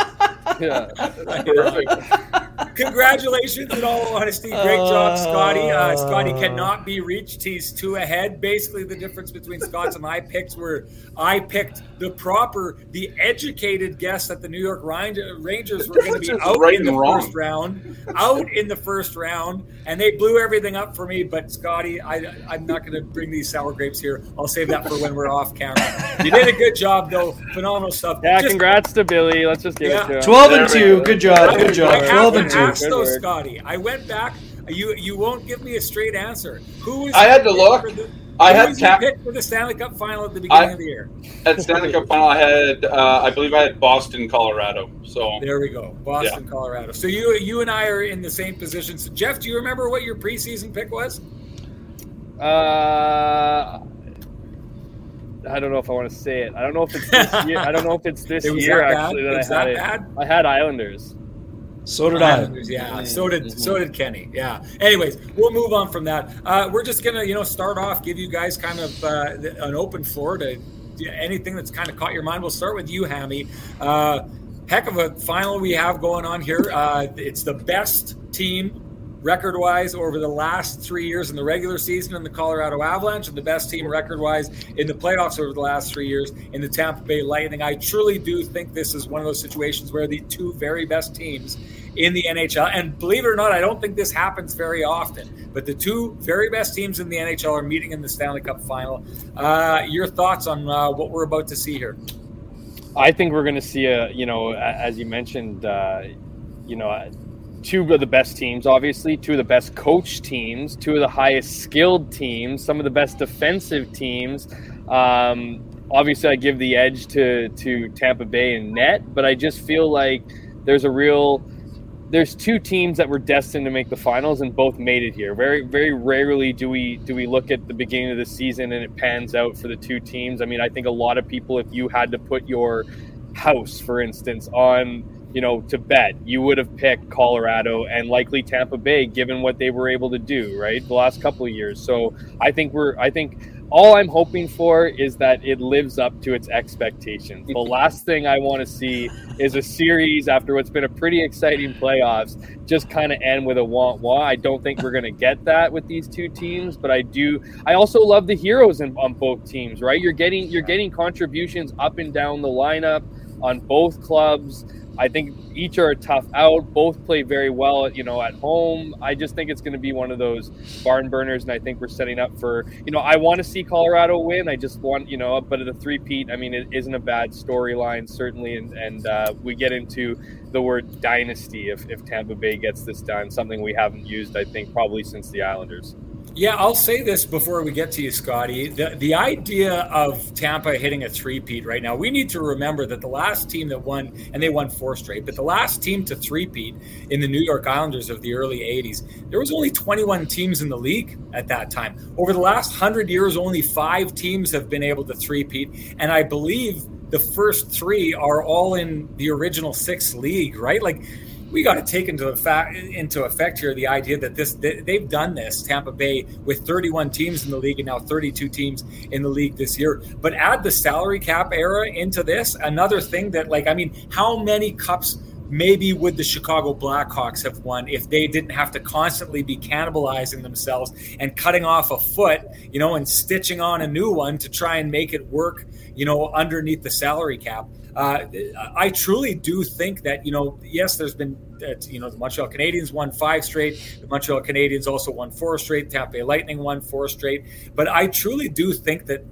[SPEAKER 6] Yeah.
[SPEAKER 5] Perfect.
[SPEAKER 1] Congratulations, in all honesty. Great job, Scotty. Uh, Scotty cannot be reached. He's two ahead. Basically, the difference between Scott's and my picks were I picked the proper, the educated guess that the New York Rangers were going to be out
[SPEAKER 5] right
[SPEAKER 1] in the
[SPEAKER 5] wrong.
[SPEAKER 1] first round, out in the first round, and they blew everything up for me. But Scotty, I, I'm not going to bring these sour grapes here. I'll save that for when we're off camera. You did a good job, though. Phenomenal stuff.
[SPEAKER 6] Yeah,
[SPEAKER 1] Just-
[SPEAKER 6] congrats to Billy. Let's just give
[SPEAKER 1] Yeah.
[SPEAKER 6] it to him.
[SPEAKER 2] 12 and 2. Good job. Good job.
[SPEAKER 1] I have
[SPEAKER 2] 12 and 2.
[SPEAKER 1] ask though. Scotty. I went back. You you won't give me a straight answer. Who is?
[SPEAKER 5] I had to look.
[SPEAKER 1] the-
[SPEAKER 5] I had
[SPEAKER 1] was your pick for the Stanley Cup final at the beginning
[SPEAKER 5] I-
[SPEAKER 1] of the year.
[SPEAKER 5] At Stanley Cup final, I had, uh, I believe I had Boston, Colorado. So
[SPEAKER 1] There we go, Boston, Colorado. So you you and I are in the same position. So Jeff, do you remember what your preseason pick was?
[SPEAKER 6] Uh, I don't know if I want to say it. I don't know if it's this year. I don't know if it's this
[SPEAKER 1] It
[SPEAKER 6] year
[SPEAKER 1] that
[SPEAKER 6] actually
[SPEAKER 1] bad?
[SPEAKER 6] that
[SPEAKER 1] It
[SPEAKER 6] I had
[SPEAKER 1] that
[SPEAKER 6] it. I had Islanders.
[SPEAKER 2] So did I.
[SPEAKER 1] Islanders, yeah. So did so did Kenny. Yeah. Anyways, we'll move on from that. Uh, we're just gonna you know start off, give you guys kind of uh, an open floor to anything that's kind of caught your mind. We'll start with you, Hammy. Uh, heck of a final we have going on here. Uh, it's the best team record wise over the last three years in the regular season in the Colorado Avalanche, and the best team record wise in the playoffs over the last three years in the Tampa Bay Lightning. I truly do think this is one of those situations where the two very best teams in the NHL, and believe it or not, I don't think this happens very often, but the two very best teams in the NHL are meeting in the Stanley Cup final. Uh, your thoughts on uh, what we're about to see here?
[SPEAKER 6] I think we're going to see a, you know, as you mentioned, uh, you know, two of the best teams, obviously, two of the best coach teams, two of the highest skilled teams, some of the best defensive teams. Um, obviously, I give the edge to to Tampa Bay and net, but I just feel like there's a real there's two teams that were destined to make the finals and both made it here. Very very rarely do we do we look at the beginning of the season and it pans out for the two teams. I mean, I think a lot of people if you had to put your house for instance on you know to bet. You would have picked colorado and likely tampa bay given what they were able to do right the last couple of years. So i think we're i think all i'm hoping for is that it lives up to its expectations. The last thing i want to see is a series after what's been a pretty exciting playoffs just kind of end with a want want i don't think we're going to get that with these two teams but i do i also love the heroes in, on both teams right? You're getting you're getting contributions up and down the lineup on both clubs. I think each are a tough out. Both play very well, you know, at home. I just think it's going to be one of those barn burners, and I think we're setting up for, you know, I want to see Colorado win. I just want, you know, but at a three-peat, I mean, it isn't a bad storyline certainly, and and uh, we get into the word dynasty if if Tampa Bay gets this done, something we haven't used, I think, probably since the Islanders.
[SPEAKER 1] Yeah, I'll say this before we get to you, Scotty. The the idea of Tampa hitting a three-peat right now, we need to remember that the last team that won, and they won four straight, but the last team to three-peat in the New York Islanders of the early 80s, there was only 21 teams in the league at that time. Over the last 100 years, only five teams have been able to three-peat, and I believe the first three are all in the original six league, right? Like we got to take into effect into effect here the idea that this they've done this Tampa Bay with 31 teams in the league and now 32 teams in the league this year. But add the salary cap era into this, another thing that like I mean, how many cups maybe would the Chicago Blackhawks have won if they didn't have to constantly be cannibalizing themselves and cutting off a foot, you know, and stitching on a new one to try and make it work, you know, underneath the salary cap. Uh, I truly do think that you know, yes, there's been that you know the Montreal Canadiens won five straight. The Montreal Canadiens also won four straight. Tampa Bay Lightning won four straight. But I truly do think that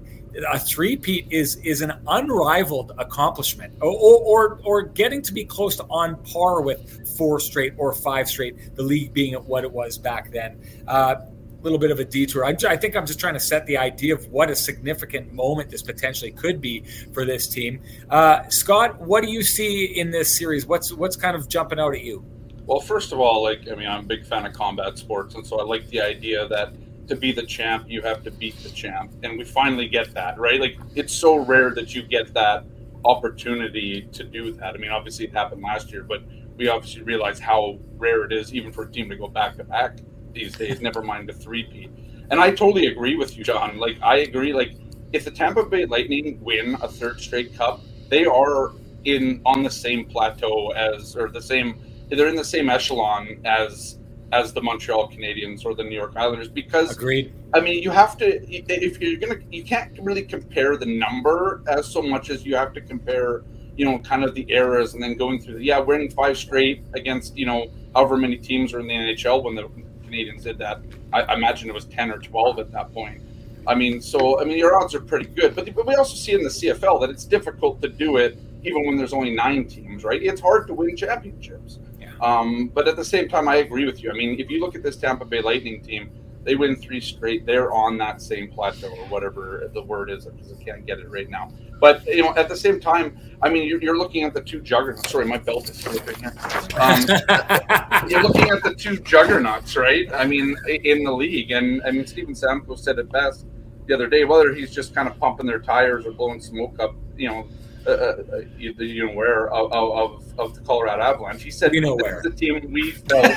[SPEAKER 1] a three-peat is is an unrivaled accomplishment, or, or or getting to be close to on par with four straight or five straight. The league being at what it was back then. Uh, little bit of a detour. I, I, think I'm just trying to set the idea of what a significant moment this potentially could be for this team. Uh, Scott, what do you see in this series? What's what's kind of jumping out at you?
[SPEAKER 5] Well, first of all, like I mean, I'm a big fan of combat sports, and so I like the idea that to be the champ, you have to beat the champ, and we finally get that, right? Like it's so rare that you get that opportunity to do that. I mean, obviously it happened last year, but we obviously realize how rare it is, even for a team to go back to back these days. never mind the three-peat. And I totally agree with you, John. Like I agree. Like if the Tampa Bay Lightning win a third straight cup, they are in on the same plateau as or the same they're in the same echelon as as the Montreal Canadiens or the New York Islanders because
[SPEAKER 1] agreed.
[SPEAKER 5] I mean, you have to if you're gonna you can't really compare the number as so much as you have to compare you know kind of the eras and then going through the yeah winning five straight against you know however many teams are in the NHL when the Canadiens did that. I, I imagine it was ten or twelve at that point. I mean, so I mean, your odds are pretty good, but, but we also see in the CFL that it's difficult to do it even when there's only nine teams, right? It's hard to win championships. Yeah. Um, but at the same time, I agree with you. I mean, if you look at this Tampa Bay Lightning team, they win three straight. They're on that same plateau or whatever the word is, because I can't get it right now. But you know, at the same time, I mean, you're, you're looking at the two juggernauts. Sorry, my belt is slipping here. Um, you're looking at the two juggernauts, right? I mean, in the league, and I mean, Steven Stamkos said it best the other day. Whether he's just kind of pumping their tires or blowing smoke up, you know, Uh, uh, uh, you, you know where of, of, of the Colorado Avalanche. He said,
[SPEAKER 1] "You know where
[SPEAKER 5] the team we felt,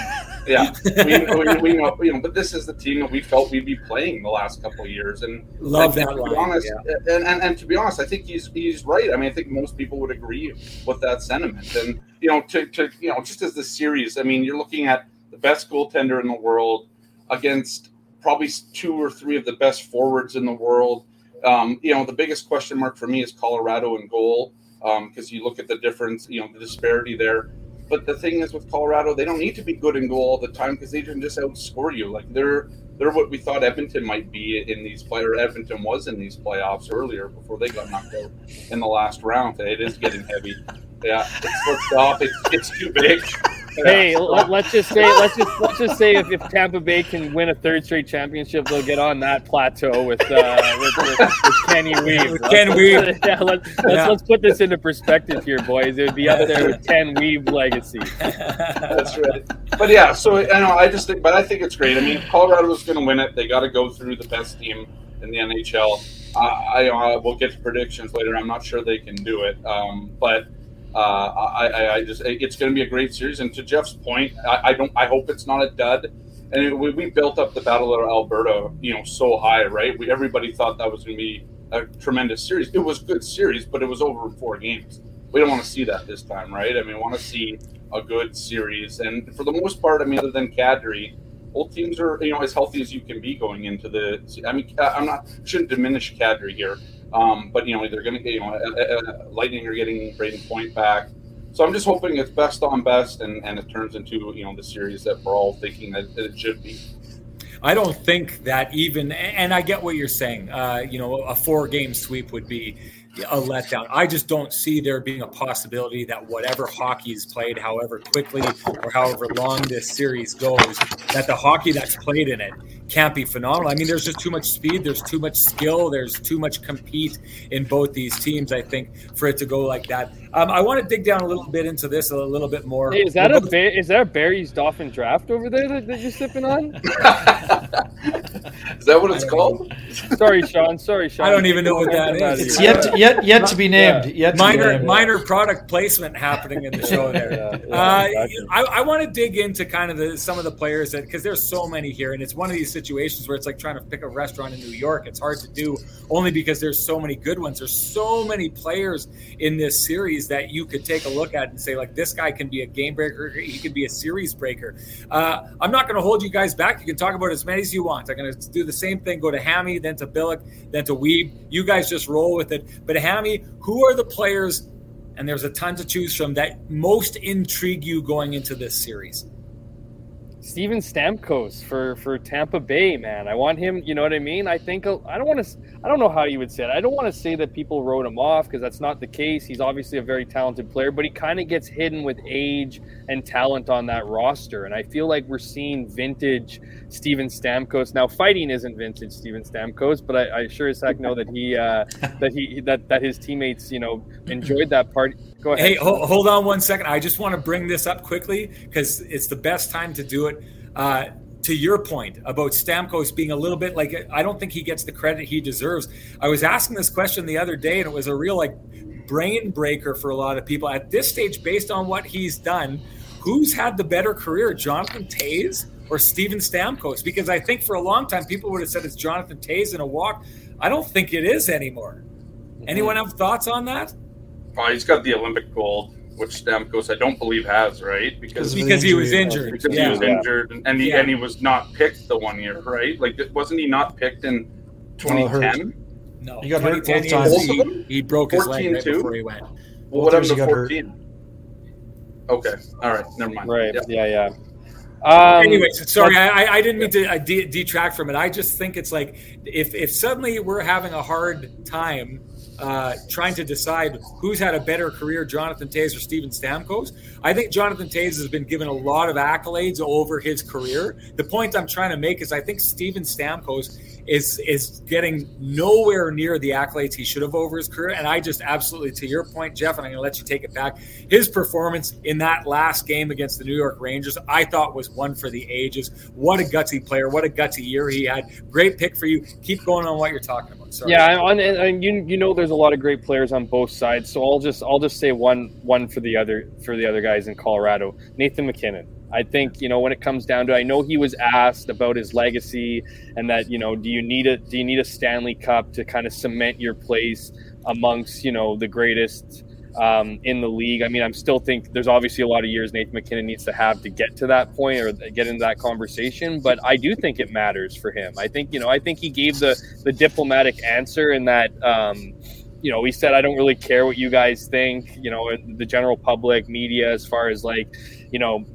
[SPEAKER 5] yeah, we, we, we, know, you know, but this is the team that we felt we'd be playing the last couple of years." And
[SPEAKER 1] love
[SPEAKER 5] and,
[SPEAKER 1] that
[SPEAKER 5] to
[SPEAKER 1] line.
[SPEAKER 5] Be honest,
[SPEAKER 1] yeah.
[SPEAKER 5] Uh, and, and and to be honest, I think he's he's right. I mean, I think most people would agree with that sentiment. And you know, to to you know, just as the series, I mean, you're looking at the best goaltender in the world against probably two or three of the best forwards in the world um, you know, the biggest question mark for me is Colorado and goal because um, you look at the difference, you know, the disparity there. But the thing is with Colorado, they don't need to be good in goal all the time because they can just outscore you. Like they're they're what we thought Edmonton might be in these player. Edmonton was in these playoffs earlier before they got knocked out in the last round. It is getting heavy. Yeah, it's slipped off. It's, it's too big.
[SPEAKER 6] Hey, let, us just say let's just let's just say if, if Tampa Bay can win a third straight championship, they'll get on that plateau with uh, with, with, with Kenny Wiebe.
[SPEAKER 1] With Ken Wiebe.
[SPEAKER 6] Yeah, let's, let's, yeah. let's put this into perspective here, boys. It would be up there with Ken Wiebe legacy.
[SPEAKER 5] That's right. But yeah, so I know I just think, but I think it's great. I mean, Colorado's going to win it. They got to go through the best team in the NHL. Uh, I uh, we'll get to predictions later. I'm not sure they can do it, um, but uh, I, I, just it's going to be a great series. And to Jeff's point, I, I don't. I hope it's not a dud. And it, we, we, built up the Battle of Alberta, you know, so high, right? We everybody thought that was going to be a tremendous series. It was good series, but it was over in four games. We don't want to see that this time, right? I mean, want to see a good series. And for the most part, I mean, other than Kadri, both teams are you know as healthy as you can be going into the. I mean, I'm not shouldn't diminish Kadri here. Um, but you know they're going to get you know uh, uh, Lightning are getting Brayden Point back, so I'm just hoping it's best on best and, and it turns into you know the series that we're all thinking that, that it should be.
[SPEAKER 1] I don't think that even, and I get what you're saying. Uh, you know, a four game sweep would be a letdown. I just don't see there being a possibility that whatever hockey is played, however quickly or however long this series goes, that the hockey that's played in it can't be phenomenal. I mean, there's just too much speed, there's too much skill, there's too much compete in both these teams. I think for it to go like that. Um, I want to dig down a little bit into this a little bit more.
[SPEAKER 6] Hey, is that a ba- is that a Barry's Dolphin Draft over there that, that you're sipping on?
[SPEAKER 5] is that what it's called?
[SPEAKER 6] Sorry, Sean. Sorry, Sean.
[SPEAKER 1] I don't even know what that is.
[SPEAKER 2] It's yet to, yet yet to be named. Yeah. Yet
[SPEAKER 1] minor
[SPEAKER 2] named.
[SPEAKER 1] minor product placement happening in the show there. yeah, yeah, uh. I, I want to dig into kind of the, some of the players that because there's so many here, and it's one of these situations where it's like trying to pick a restaurant in New York. It's hard to do only because there's so many good ones. There's so many players in this series that you could take a look at and say like this guy can be a game breaker. He could be a series breaker. Uh, I'm not going to hold you guys back. You can talk about as many as you want. I'm going to do the same thing. Go to Hammy, then to Billeck, then to Weeb. You guys just roll with it. But Hammy, who are the players? And there's a ton to choose from that most intrigue you going into this series.
[SPEAKER 6] Steven Stamkos for for Tampa Bay, man. I want him. You know what I mean? I think I don't want to. I don't know how you would say it. I don't want to say that people wrote him off because that's not the case. He's obviously a very talented player, but he kind of gets hidden with age and talent on that roster. And I feel like we're seeing vintage Steven Stamkos now. Fighting isn't vintage Steven Stamkos, but I, I sure as heck know that he uh, that he that that his teammates you know enjoyed that part. Go ahead.
[SPEAKER 1] Hey, hold, hold on one second. I just want to bring this up quickly because it's the best time to do it. Uh, to your point about Stamkos being a little bit like, I don't think he gets the credit he deserves. I was asking this question the other day, and it was a real like brain breaker for a lot of people at this stage, based on what he's done. who's had the better career, Jonathan Toews or Steven Stamkos? Because I think for a long time people would have said it's Jonathan Toews in a walk. I don't think it is anymore. Anyone have thoughts on that?
[SPEAKER 5] Oh, he's got the Olympic gold, which Stamkos I don't believe has, right? Because
[SPEAKER 1] because he was injured.
[SPEAKER 5] because
[SPEAKER 1] yeah.
[SPEAKER 5] he was injured and, and he
[SPEAKER 1] Yeah.
[SPEAKER 5] and he was not picked the one year, right? Like wasn't he not picked in 2010?
[SPEAKER 1] No,
[SPEAKER 2] He got hurt
[SPEAKER 1] 2010,
[SPEAKER 2] both times.
[SPEAKER 1] He,
[SPEAKER 5] Both of them?
[SPEAKER 1] he broke his leg right
[SPEAKER 5] too?
[SPEAKER 1] before he went.
[SPEAKER 5] Well,
[SPEAKER 2] Both
[SPEAKER 5] what happened to 14? Okay, all right, never mind.
[SPEAKER 6] Right.
[SPEAKER 5] Yeah.
[SPEAKER 6] Yeah. Yeah. Um,
[SPEAKER 1] Anyways, sorry, I, I- I didn't mean to uh, de- detract from it. I just think it's like if if suddenly we're having a hard time uh, trying to decide who's had a better career, Jonathan Toews or Steven Stamkos. I think Jonathan Toews has been given a lot of accolades over his career. The point I'm trying to make is I think Steven Stamkos is is getting nowhere near the accolades he should have over his career. And I just absolutely, to your point, Jeff, and I'm going to let you take it back. His performance in that last game against the New York Rangers, I thought was one for the ages. What a gutsy player! What a gutsy year he had. Great pick for you. Keep going on what you're talking about. Sorry.
[SPEAKER 6] Yeah, and, and, and you you know there's a lot of great players on both sides, so I'll just I'll just say one one for the other for the other guys in Colorado. Nathan MacKinnon. I think you know when it comes down to I know he was asked about his legacy and that you know do you need a do you need a Stanley Cup to kind of cement your place amongst you know the greatest um, in the league. I mean, I'm still think there's obviously a lot of years Nathan MacKinnon needs to have to get to that point or get into that conversation, but I do think it matters for him. I think you know I think he gave the the diplomatic answer in that. Um, you know, he said, I don't really care what you guys think, you know, the general public, media, as far as like, you know,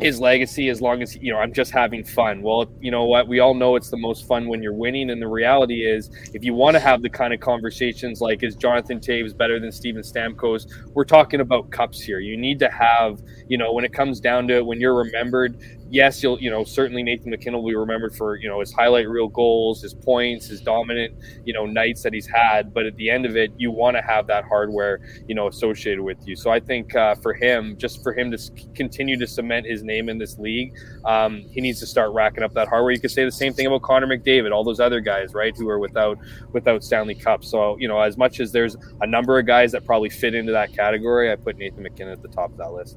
[SPEAKER 6] his legacy as long as you know i'm just having fun. Well you know what? We all know it's the most fun when you're winning and the reality is if you want to have the kind of conversations like is jonathan toews better than steven stamkos? We're talking about cups here. You need to have you know when it comes down to it when you're remembered yes you'll you know certainly nathan mackinnon will be remembered for you know his highlight reel goals his points his dominant you know nights that he's had. But at the end of it you want to have that hardware you know associated with you. So i think uh, for him just for him to continue to cement his name in this league um, he needs to start racking up that hardware. You could say the same thing about connor mcdavid all those other guys right who are without without stanley cup. So you know as much as there's a number of guys that probably fit into that category i put nathan mackinnon at the top of that list.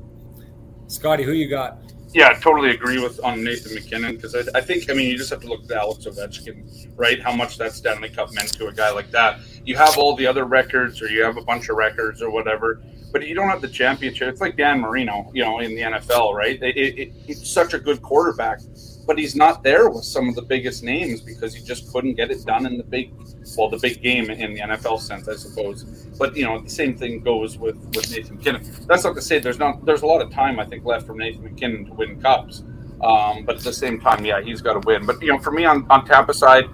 [SPEAKER 1] Scotty, who you got?
[SPEAKER 5] Yeah, I totally agree with on Nathan MacKinnon because I, I think I mean you just have to look at Alex Ovechkin, right? How much that Stanley Cup meant to a guy like that. You have all the other records, or you have a bunch of records, or whatever, but you don't have the championship. It's like Dan Marino, you know, in the NFL, right? It, it, it, he's such a good quarterback, but he's not there with some of the biggest names because he just couldn't get it done in the big, well, the big game in the NFL sense, I suppose. But you know, the same thing goes with with Nathan MacKinnon. That's not to say there's not there's a lot of time I think left for Nathan MacKinnon to win cups. Um, but at the same time, yeah, he's got to win. But you know, for me on on Tampa side,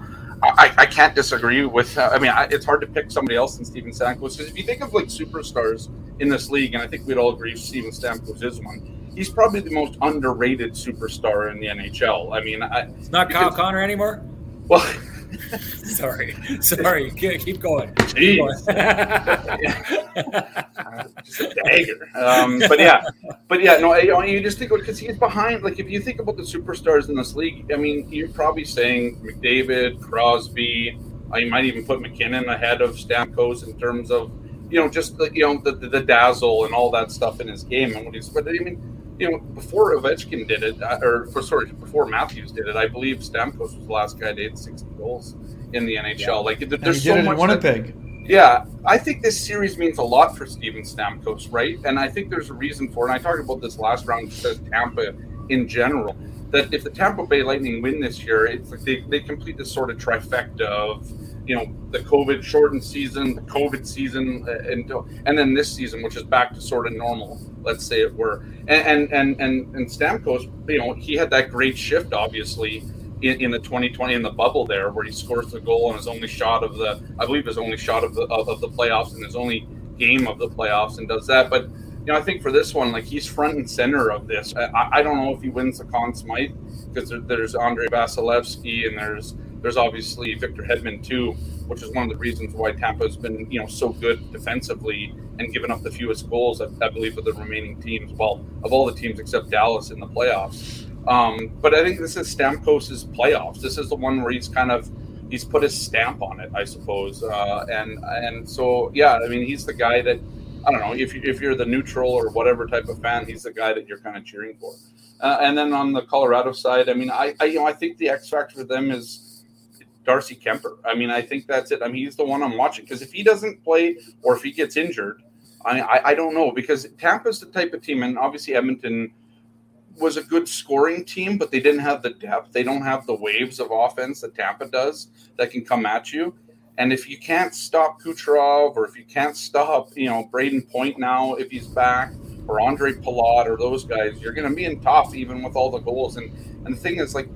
[SPEAKER 5] I, I can't disagree with. Uh, I mean, I, it's hard to pick somebody else than Steven Stamkos because if you think of like superstars in this league, and I think we'd all agree Steven Stamkos is one. He's probably the most underrated superstar in the NHL. I mean, I,
[SPEAKER 1] It's not Kyle Connor anymore.
[SPEAKER 5] well,
[SPEAKER 1] Sorry, sorry. Keep going. Keep going.
[SPEAKER 5] just a dagger. Um, but yeah, but yeah, no, you, just think because he's behind. Like if you think about the superstars in this league, I mean, you're probably saying McDavid, Crosby. Uh, you might even put MacKinnon ahead of Stamkos in terms of you know just the, you know the, the, the dazzle and all that stuff in his game and what he's. But I mean. You know, before Ovechkin did it, uh, or for, sorry, before Matthews did it, I believe Stamkos was the last guy to hit 60 goals in the NHL. Like, there-
[SPEAKER 2] And
[SPEAKER 5] there's
[SPEAKER 2] he
[SPEAKER 5] so
[SPEAKER 2] it
[SPEAKER 5] much
[SPEAKER 2] in
[SPEAKER 5] that-
[SPEAKER 2] Winnipeg.
[SPEAKER 5] yeah, I think this series means a lot for Steven Stamkos, right? And I think there's a reason for it. And I talked about this last round that says Tampa in general. That if the Tampa Bay Lightning win this year, it's like they, they complete this sort of trifecta of, you know, the COVID shortened season, the COVID season, uh, and and then this season, which is back to sort of normal, let's say it were. And and and and, and Stamkos, you know, he had that great shift, obviously, in, in the 2020 in the bubble there, where he scores the goal and his only shot of the, I believe his only shot of the of, of the playoffs and his only game of the playoffs, and does that. But you know, I think for this one, like he's front and center of this. I, I don't know if he wins the Conn Smythe because there, there's Andrei Vasilevskiy and there's there's obviously Victor Hedman too, which is one of the reasons why Tampa's been you know so good defensively and given up the fewest goals, I, I believe, of the remaining teams. Well, of all the teams except Dallas in the playoffs. Um, but I think this is Stamkos's playoffs. This is the one where he's kind of he's put his stamp on it, I suppose. Uh, and and so yeah, I mean, he's the guy that I don't know if you, if you're the neutral or whatever type of fan, he's the guy that you're kind of cheering for. Uh, and then on the Colorado side, I mean, I, I you know I think the X factor for them is Darcy Kuemper. I mean, I think that's it. I mean, he's the one I'm watching because if he doesn't play or if he gets injured, I, I I don't know because Tampa's the type of team, and obviously Edmonton was a good scoring team, but they didn't have the depth. They don't have the waves of offense that Tampa does that can come at you. And if you can't stop Kucherov, or if you can't stop, you know, Brayden Point now if he's back, or Ondrej Palat, or those guys, you're going to be in tough even with all the goals. And and the thing is, like,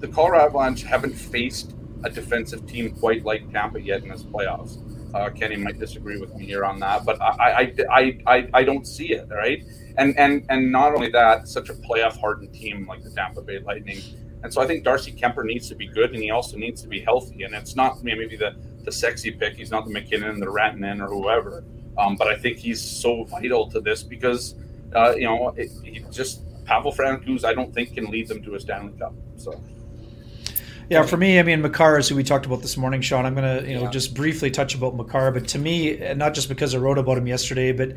[SPEAKER 5] the Colorado Avalanche haven't faced a defensive team quite like Tampa yet in this playoffs. Uh, Kenny might disagree with me here on that, but I, I, I, I, I don't see it. Right, and and and not only that, such a playoff hardened team like the Tampa Bay Lightning, and so I think Darcy Kuemper needs to be good, and he also needs to be healthy. And it's not maybe the the sexy pick. He's not the MacKinnon, the Rantanen, or whoever. Um, but I think he's so vital to this because uh, you know it, he just Pavel Francouz. I don't think can lead them to a Stanley Cup. So.
[SPEAKER 2] Yeah, for me, I mean, Makar is who we talked about this morning, Sean. I'm going to, you know, yeah. just briefly touch about Makar, but to me, not just because I wrote about him yesterday, but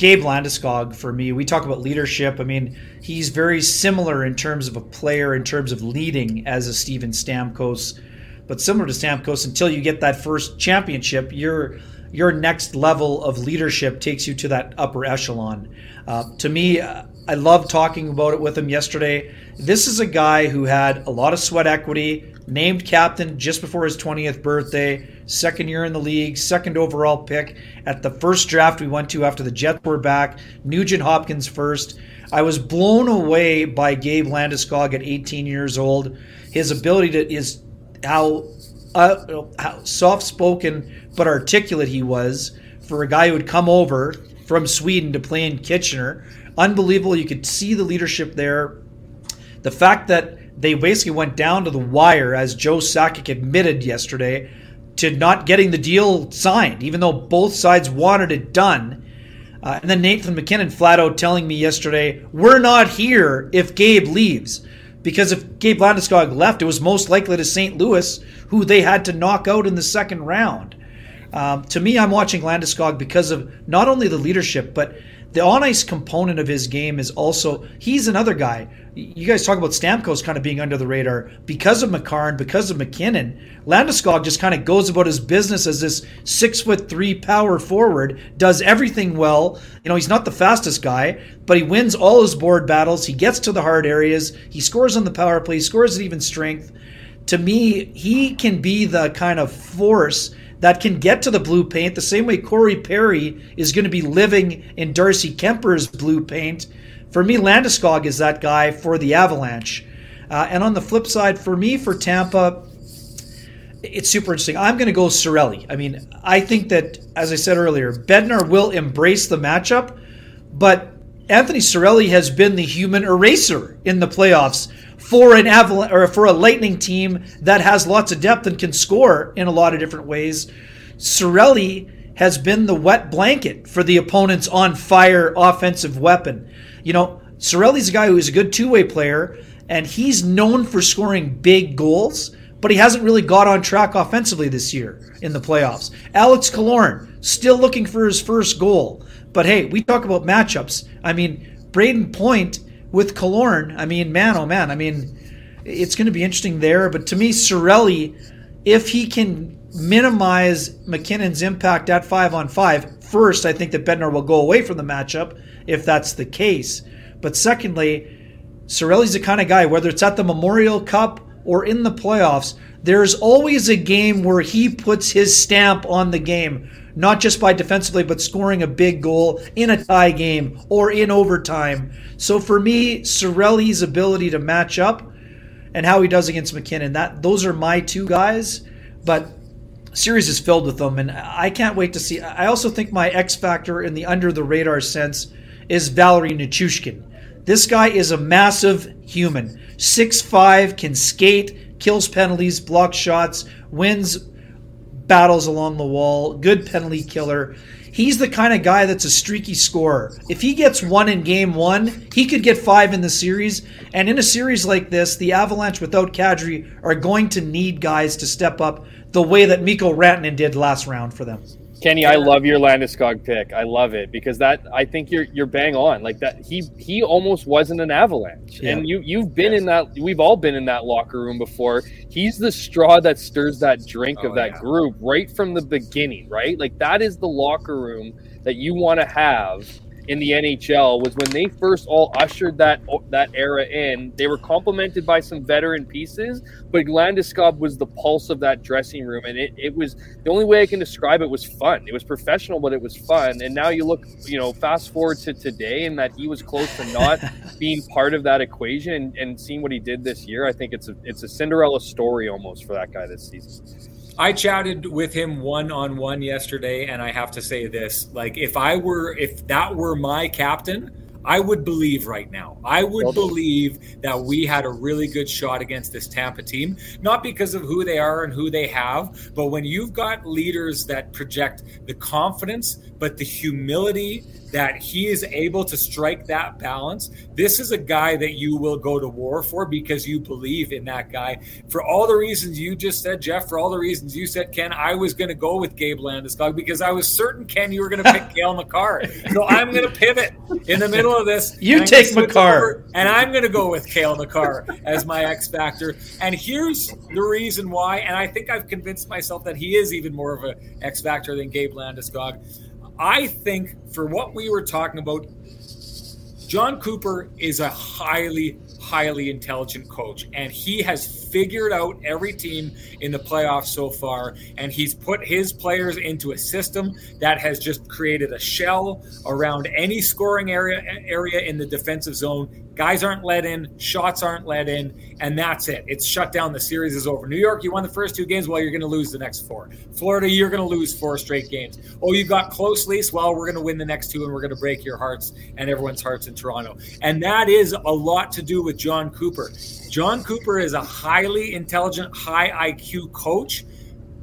[SPEAKER 2] Gabe Landeskog for me. We talk about leadership. I mean, he's very similar in terms of a player, in terms of leading as a Steven Stamkos, but similar to Stamkos. Until you get that first championship, your your next level of leadership takes you to that upper echelon. Uh, to me, I love talking about it with him yesterday. This is a guy who had a lot of sweat equity, named captain just before his 20th birthday, second year in the league, second overall pick at the first draft we went to after the Jets were back, Nugent Hopkins first. I was blown away by Gabe Landeskog at 18 years old. His ability to is how uh, how soft spoken but articulate he was for a guy who had come over from Sweden to play in Kitchener. Unbelievable. You could see the leadership there. The fact that they basically went down to the wire, as Joe Sakic admitted yesterday, to not getting the deal signed, even though both sides wanted it done. Uh, and then Nathan MacKinnon flat out telling me yesterday, we're not here if Gabe leaves. Because if Gabe Landeskog left, it was most likely to St. Louis, who they had to knock out in the second round. Um, to me, I'm watching Landeskog because of not only the leadership, but the on ice component of his game is also he's another guy. You guys talk about Stamkos kind of being under the radar because of Makar, because of MacKinnon. Landeskog just kind of goes about his business as this six foot three power forward, does everything well. You know, he's not the fastest guy, but he wins all his board battles. He gets to the hard areas. He scores on the power play. He scores at even strength. To me, he can be the kind of force that can get to the blue paint the same way Corey Perry is going to be living in Darcy Kuemper's blue paint. For me, Landeskog is that guy for the Avalanche. Uh, and on the flip side, for me, for Tampa, it's super interesting. I'm going to go Cirelli. I mean, I think that, as I said earlier, Bednar will embrace the matchup, but Anthony Cirelli has been the human eraser in the playoffs for an avalanche or for a lightning team that has lots of depth and can score in a lot of different ways. Cirelli has been the wet blanket for the opponent's on fire offensive weapon. You know, Cirelli's a guy who is a good two way player, and he's known for scoring big goals, but he hasn't really got on track offensively this year in the playoffs. Alex Killorn, still looking for his first goal. But hey, we talk about matchups. I mean, Brayden Point with Killorn, I mean, man, oh man, I mean, it's going to be interesting there. But to me, Cirelli, if he can minimize MacKinnon's impact at five on five, first, I think that Bednar will go away from the matchup if that's the case. But secondly, Cirelli's the kind of guy, whether it's at the Memorial Cup or in the playoffs, there's always a game where he puts his stamp on the game not just by defensively, but scoring a big goal in a tie game or in overtime. So for me, Cirelli's ability to match up and how he does against MacKinnon, that those are my two guys. But series is filled with them, and I can't wait to see. I also think my X factor in the under the radar sense is Valeri Nichushkin. This guy is a massive human, six five, can skate, kills penalties, blocks shots, wins battles along the wall, good penalty killer. He's the kind of guy that's a streaky scorer. If he gets one in game one, he could get five in the series. And in a series like this, the Avalanche without Kadri are going to need guys to step up the way that Mikko Rantanen did last round for them.
[SPEAKER 6] Kenny, I love your Landeskog pick. I love it because that I think you're you're bang on. Like that, he he almost wasn't an avalanche, yeah. and you you've been yes. in that. We've all been in that locker room before. He's the straw that stirs that drink oh, of that yeah. group right from the beginning. Right, like that is the locker room that you want to have in the NHL was when they first all ushered that that era in. They were complemented by some veteran pieces, but Landeskog was the pulse of that dressing room, and it, it was the only way I can describe it was fun. It was professional, but it was fun. And now you look, you know, fast forward to today, and that he was close to not being part of that equation, and, and seeing what he did this year. I think it's a it's a Cinderella story almost for that guy this season.
[SPEAKER 1] I chatted with him one on one yesterday, and I have to say this: like, if I were, if that were my captain, I would believe right now. I would believe that we had a really good shot against this Tampa team, not because of who they are and who they have, but when you've got leaders that project the confidence, but the humility that he is able to strike that balance. This is a guy that you will go to war for because you believe in that guy. For all the reasons you just said, Jeff, for all the reasons you said, Ken, I was going to go with Gabe Landeskog because I was certain, Ken, you were going to pick Cale Makar. So I'm going to pivot in the middle of this.
[SPEAKER 2] You take Makar.
[SPEAKER 1] And I'm going to go with Cale Makar as my X factor. And here's the reason why. And I think I've convinced myself that he is even more of an X factor than Gabe Landeskog. I think for what we were talking about, Jon Cooper is a highly, highly intelligent coach, and he has figured out every team in the playoffs so far, and he's put his players into a system that has just created a shell around any scoring area area in the defensive zone Guys aren't let in, shots aren't let in, and that's it. It's shut down. The series is over. New York, you won the first two games. Well, you're going to lose the next four. Florida, you're going to lose four straight games. Oh, you got close lease. Well, we're going to win the next two, and we're going to break your hearts and everyone's hearts in Toronto. And that is a lot to do with Jon Cooper. Jon Cooper is a highly intelligent, high IQ coach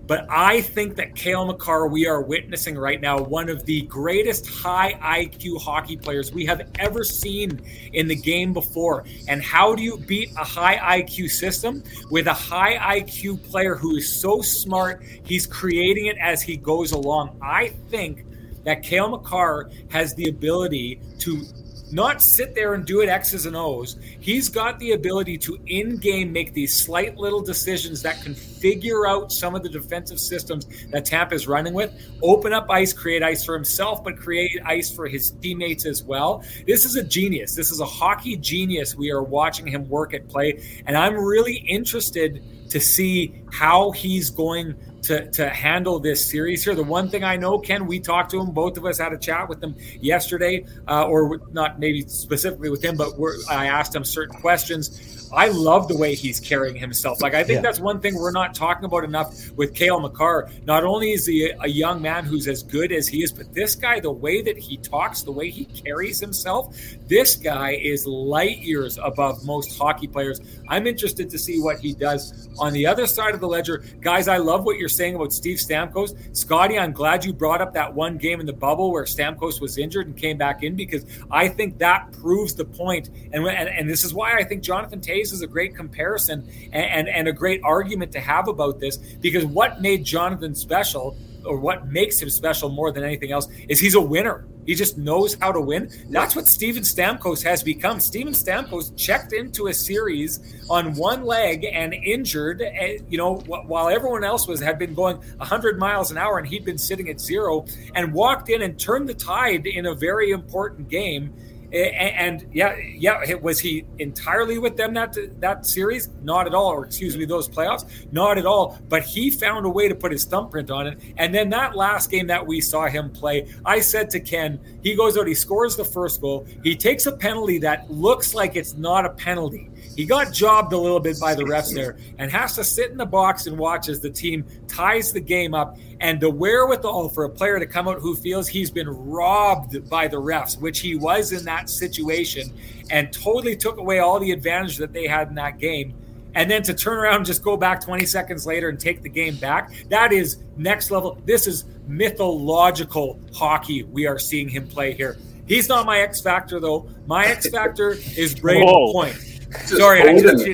[SPEAKER 1] but I think that Cale Makar, we are witnessing right now one of the greatest high IQ hockey players we have ever seen in the game before. And how do you beat a high IQ system with a high IQ player who is so smart? He's creating it as he goes along. I think that Cale Makar has the ability to not sit there and do it X's and O's. He's got the ability to in game make these slight little decisions that can figure out some of the defensive systems that Tampa is running with, open up ice, create ice for himself, but create ice for his teammates as well. This is a genius. This is a hockey genius. We are watching him work at play, and I'm really interested to see how he's going to, to handle this series here. The one thing I know, Ken, we talked to him. Both of us had a chat with him yesterday, uh, or not maybe specifically with him, but I asked him certain questions. I love the way he's carrying himself. Like I think yeah. that's one thing we're not talking about enough with Cale Makar. Not only is he a young man who's as good as he is, but this guy, the way that he talks, the way he carries himself, this guy is light years above most hockey players. I'm interested to see what he does on the other side of the ledger. Guys, I love what you're saying about Steve Stamkos. Scotty, I'm glad you brought up that one game in the bubble where Stamkos was injured and came back in because I think that proves the point. And, and, and this is why I think Jonathan Toews is a great comparison and, and, and a great argument to have about this because what made Jonathan special or what makes him special more than anything else is he's a winner. He just knows how to win. That's what Steven Stamkos has become. Steven Stamkos checked into a series on one leg and injured, eh, you know, while everyone else was had been going 100 miles an hour and he'd been sitting at zero and walked in and turned the tide in a very important game and, yeah, yeah, was he entirely with them that that series? Not at all, or excuse me, those playoffs? Not at all. But he found a way to put his thumbprint on it. And then that last game that we saw him play, I said to Ken, he goes out, he scores the first goal, he takes a penalty that looks like it's not a penalty. He got jobbed a little bit by the refs there and has to sit in the box and watch as the team ties the game up. And the wherewithal for a player to come out who feels he's been robbed by the refs, which he was in that situation, and totally took away all the advantage that they had in that game. And then to turn around and just go back 20 seconds later and take the game back, that is next level. This is mythological hockey we are seeing him play here. He's not my X factor, though. My X factor is Brayden Point. Sorry, I,
[SPEAKER 5] Odin.
[SPEAKER 1] just,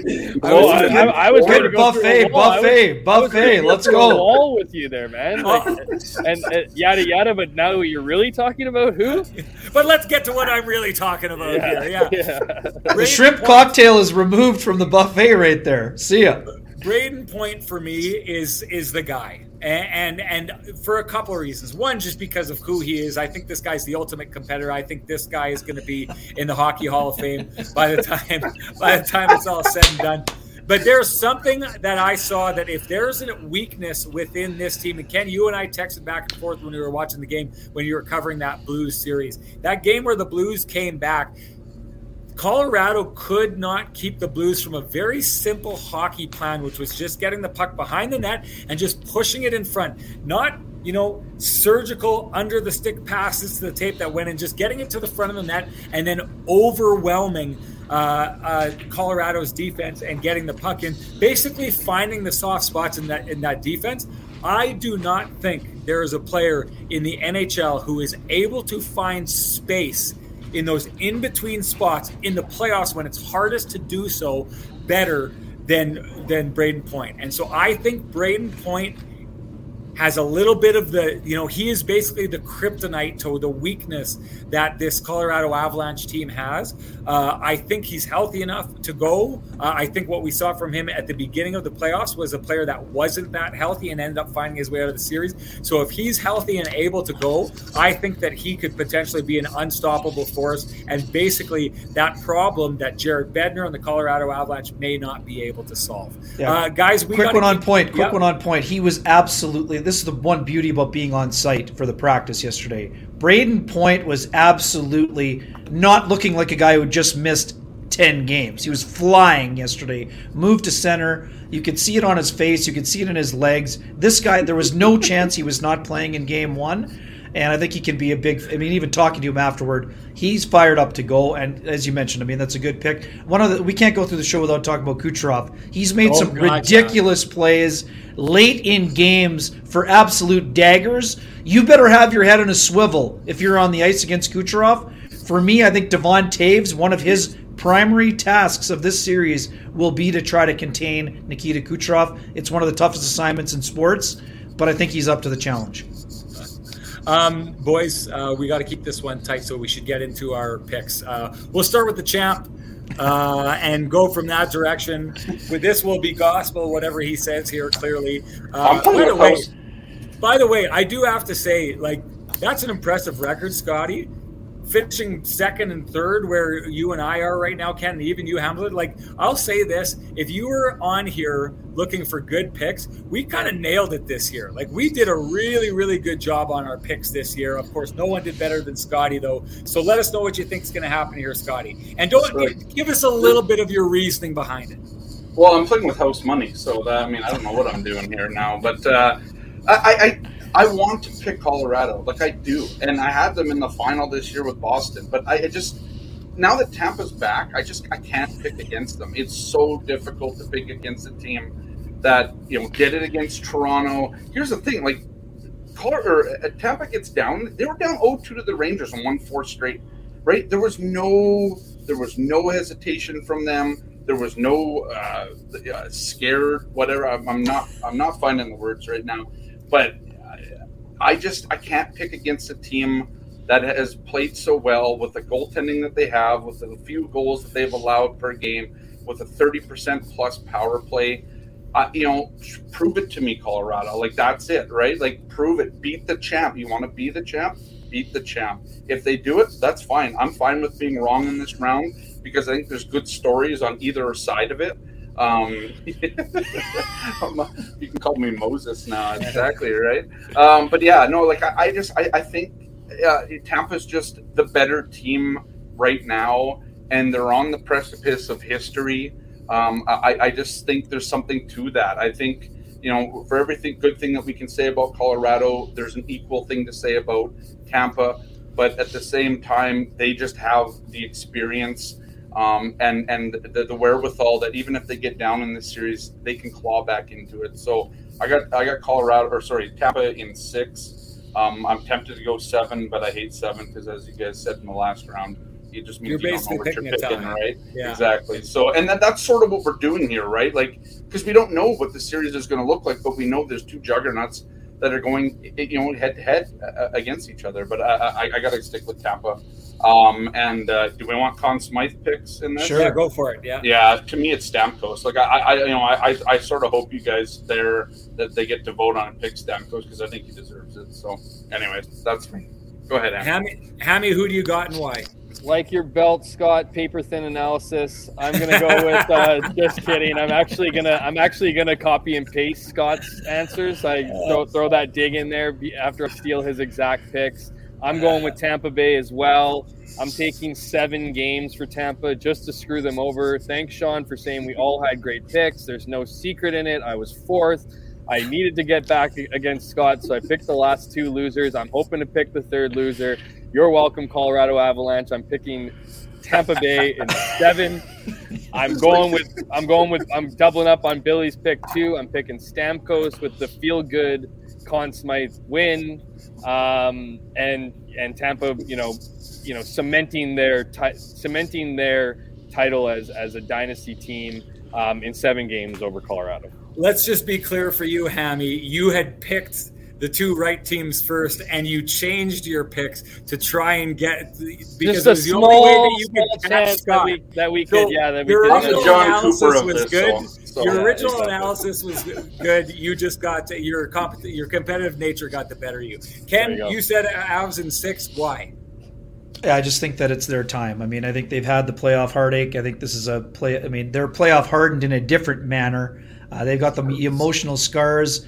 [SPEAKER 1] I
[SPEAKER 6] Well,
[SPEAKER 1] was
[SPEAKER 6] I, I, I was
[SPEAKER 2] Good
[SPEAKER 6] going to go
[SPEAKER 2] buffet,
[SPEAKER 6] wall. I was-
[SPEAKER 2] buffet,
[SPEAKER 6] was
[SPEAKER 2] buffet. Let's go.
[SPEAKER 6] All with you there, man. Like, and uh, yada yada. But now you're really talking about who?
[SPEAKER 1] but let's get to what I'm really talking about here. Yeah.
[SPEAKER 2] The shrimp cocktail is removed from the buffet right there. See ya.
[SPEAKER 1] Brayden Point for me is is the guy, and, and and for a couple of reasons. One, just because of who he is. I think this guy's the ultimate competitor. I think this guy is going to be in the Hockey Hall of Fame by the time by the time it's all said and done. But there's something that I saw that if there's a weakness within this team, and Ken, you and I texted back and forth when we were watching the game when you were covering that Blues series. That game where the Blues came back, Colorado could not keep the Blues from a very simple hockey plan, which was just getting the puck behind the net and just pushing it in front. Not, you know, surgical under the stick passes to the tape that went in, just getting it to the front of the net and then overwhelming uh, uh, Colorado's defense and getting the puck in, basically finding the soft spots in that in that defense. I do not think there is a player in the NHL who is able to find space in those in between spots in the playoffs when it's hardest to do so better than than Brayden Point. And so I think Brayden Point has a little bit of the, you know, he is basically the kryptonite to the weakness that this Colorado Avalanche team has. Uh, I think he's healthy enough to go. Uh, I think what we saw from him at the beginning of the playoffs was a player that wasn't that healthy and ended up finding his way out of the series. So if he's healthy and able to go, I think that he could potentially be an unstoppable force and basically that problem that Jared Bednar and the Colorado Avalanche may not be able to solve.
[SPEAKER 2] Yeah.
[SPEAKER 1] Uh, guys, we
[SPEAKER 2] quick one on point. Quick
[SPEAKER 1] Yep.
[SPEAKER 2] one on point. He was absolutely. This is the one beauty about being on site for the practice yesterday. Brayden Point was absolutely not looking like a guy who just missed ten games. He was flying yesterday. Moved to center. You could see it on his face. You could see it in his legs. This guy, there was no chance he was not playing in game one. And I think he can be a big. I mean, even talking to him afterward, he's fired up to go. And as you mentioned, I mean, that's a good pick. One of the we can't go through the show without talking about Kucherov. He's made
[SPEAKER 1] Oh,
[SPEAKER 2] some
[SPEAKER 1] God,
[SPEAKER 2] ridiculous plays late in games for absolute daggers. You better have your head on a swivel if you're on the ice against Kucherov. For me, I think Devon Toews, one of his primary tasks of this series will be to try to contain Nikita Kucherov. It's one of the toughest assignments in sports, but I think he's up to the challenge.
[SPEAKER 1] Um, boys, uh, we got to keep this one tight, so we should get into our picks. Uh, we'll start with the champ uh, and go from that direction. With this, will be gospel, whatever he says here. Clearly, uh, by the way, by the way, I do have to say, like, that's an impressive record, Scotty. Finishing second and third, where you and I are right now, Ken, and even you, Hamlet. Like, I'll say this: if you were on here looking for good picks, we kind of nailed it this year. Like, we did a really, really good job on our picks this year. Of course, no one did better than Scotty, though. So let us know what you think is going to happen here, Scotty, and don't
[SPEAKER 5] right.
[SPEAKER 1] give us a little bit of your reasoning behind it.
[SPEAKER 5] Well, I'm playing with house money, so that, I mean, I don't know what I'm doing here now, but uh, I, I I want to pick Colorado, like I do, and I had them in the final this year with Boston, but I, I just now that Tampa's back, I just I can't pick against them. It's so difficult to pick against a team that you know did it against Toronto. Here's the thing, like. Color, or, uh, Tampa gets down. They were down 0-2 to the Rangers and won four straight. Right? There was no, there was no hesitation from them there was no uh, uh, scared whatever I'm, I'm not i'm not finding the words right now but I, just i can't pick against a team that has played so well with the goaltending that they have with the few goals that they've allowed per game with a 30% plus power play. Uh, you know prove it to me colorado. Like that's it right? Like prove it. Beat the champ. You want to be the champ? Beat the champ. If they do it that's fine. I'm fine with being wrong in this round because I think there's good stories on either side of it. Um, you can call me Moses now, exactly right. Um, but yeah, no, like I, I just I, I think uh, Tampa's just the better team right now, and they're on the precipice of history. Um, I, I just think there's something to that. I think you know, for everything good thing that we can say about Colorado, there's an equal thing to say about Tampa. But at the same time, they just have the experience um, and and the, the wherewithal that even if they get down in this series, they can claw back into it. So I got I got Colorado or sorry Tampa in six. Um, I'm tempted to go seven, but I hate seven because as you guys said in the last round, it just means
[SPEAKER 1] You're
[SPEAKER 5] you don't know
[SPEAKER 1] basically
[SPEAKER 5] what you're
[SPEAKER 1] picking a
[SPEAKER 5] picking,
[SPEAKER 1] tie.
[SPEAKER 5] right?
[SPEAKER 1] Yeah.
[SPEAKER 5] Exactly. So, and that, that's sort of what we're doing here, right? Like, because we don't know what the series is going to look like, but we know there's two juggernauts that are going, you know, head to head uh, against each other. But I, I, I got to stick with Tampa. Um, and uh, do we want Conn Smythe picks in this?
[SPEAKER 2] Sure.
[SPEAKER 1] Yeah, go for it. Yeah.
[SPEAKER 5] Yeah, to me it's Stamkos. Like I, I you know, I, I, I sort of hope you guys there that they get to vote on and pick Stamkos because I think he deserves it. So, anyways, that's me. Go ahead,
[SPEAKER 1] Hammy, Hammy, who do you got and why?
[SPEAKER 6] Like your belt, Scott. Paper thin analysis. I'm gonna go with. Uh, just kidding. I'm actually gonna. I'm actually gonna copy and paste Scott's answers. I throw, throw that dig in there after I steal his exact picks. I'm going with Tampa Bay as well. I'm taking seven games for Tampa just to screw them over. Thanks, Sean, for saying we all had great picks. There's no secret in it. I was fourth. I needed to get back against Scott, so I picked the last two losers. I'm hoping to pick the third loser. You're welcome, Colorado Avalanche. I'm picking Tampa Bay in seven. I'm going with I'm going with I'm doubling up on Billy's pick too. I'm picking Stamkos with the feel good Conn Smythe win, um, and and Tampa, you know, you know, cementing their ti- cementing their title as as a dynasty team um, in seven games over Colorado.
[SPEAKER 1] Let's just be clear for you, Hammy. You had picked the two right teams first, and you changed your picks to try and get because
[SPEAKER 6] Just
[SPEAKER 1] it was the
[SPEAKER 6] small,
[SPEAKER 1] only way that you
[SPEAKER 6] small
[SPEAKER 1] could catch
[SPEAKER 6] chance that
[SPEAKER 1] Scott.
[SPEAKER 6] we that we
[SPEAKER 1] So,
[SPEAKER 6] could, yeah, that we
[SPEAKER 1] your
[SPEAKER 6] could.
[SPEAKER 1] Original
[SPEAKER 5] Jon
[SPEAKER 1] analysis
[SPEAKER 5] Cooper of
[SPEAKER 1] was
[SPEAKER 5] this,
[SPEAKER 1] good.
[SPEAKER 5] so- so-
[SPEAKER 1] your
[SPEAKER 6] Yeah,
[SPEAKER 1] original
[SPEAKER 6] exactly.
[SPEAKER 1] analysis was good. You just got to, your comp- your competitive nature got the better of you. Ken,
[SPEAKER 6] you go.
[SPEAKER 1] you said Avs in six. Why?
[SPEAKER 2] Yeah, I just think that it's their time. I mean, I think they've had the playoff heartache. I think this is a play. I mean, they're playoff hardened in a different manner. Uh, they've got the emotional scars.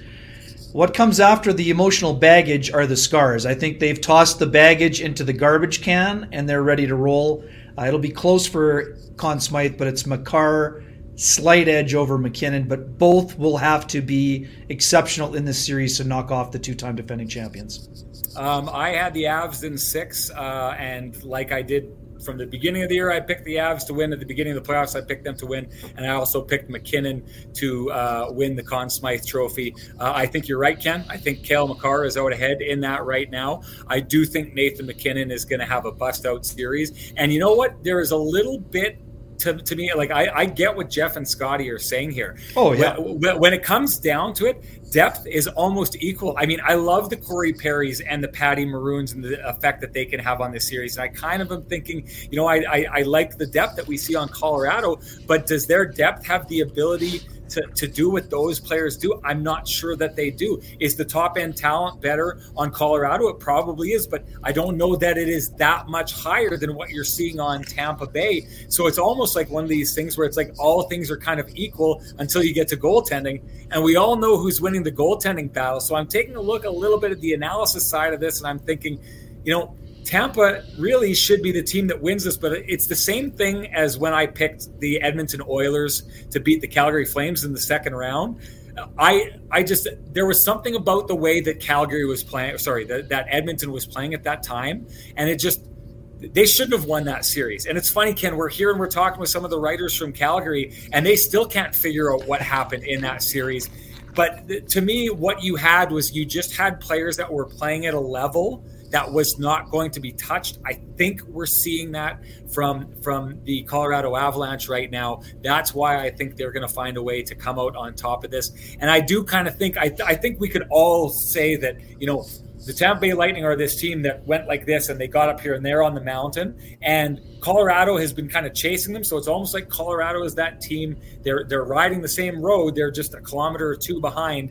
[SPEAKER 2] What comes after the emotional baggage are the scars. I think they've tossed the baggage into the garbage can and they're ready to roll. Uh, it'll be close for Conn Smythe, but it's Makar, slight edge over MacKinnon, but both will have to be exceptional in this series to knock off the two-time defending champions.
[SPEAKER 1] Um, I had the Avs in six, uh, and like I did from the beginning of the year, I picked the Avs to win. At the beginning of the playoffs, I picked them to win, and I also picked MacKinnon to uh, win the Conn Smythe Trophy. Uh, I think you're right, Ken. I think Cale Makar is out ahead in that right now. I do think Nathan MacKinnon is going to have a bust out series, and you know what? There is a little bit. To, to me, like I, I get what Jeff and Scotty are saying here.
[SPEAKER 2] Oh, yeah.
[SPEAKER 1] When, when it comes down to it, depth is almost equal. I mean, I love the Corey Perrys and the Patty Maroons and the effect that they can have on this series. And I kind of am thinking, you know, I, I, I like the depth that we see on Colorado, but does their depth have the ability to, to do what those players do? I'm not sure that they do. Is the top end talent better on Colorado? It probably is, but I don't know that it is that much higher than what you're seeing on Tampa Bay. So it's almost like one of these things where it's like all things are kind of equal until you get to goaltending. And we all know who's winning the goaltending battle. So I'm taking a look a little bit at the analysis side of this and I'm thinking, you know, Tampa really should be the team that wins this, but it's the same thing as when I picked the Edmonton Oilers to beat the Calgary Flames in the second round. I I just there was something about the way that Calgary was playing, sorry, that, that Edmonton was playing at that time, and it just they shouldn't have won that series. And it's funny, Ken, we're here and we're talking with some of the writers from Calgary, and they still can't figure out what happened in that series. But to me, what you had was you just had players that were playing at a level that was not going to be touched. I think we're seeing that from from the Colorado Avalanche right now. That's why I think they're going to find a way to come out on top of this. And I do kind of think I, I think we could all say that you know the Tampa Bay Lightning are this team that went like this and they got up here and they're on the mountain and Colorado has been kind of chasing them so it's almost like Colorado is that team they're they're riding the same road they're just a kilometer or two behind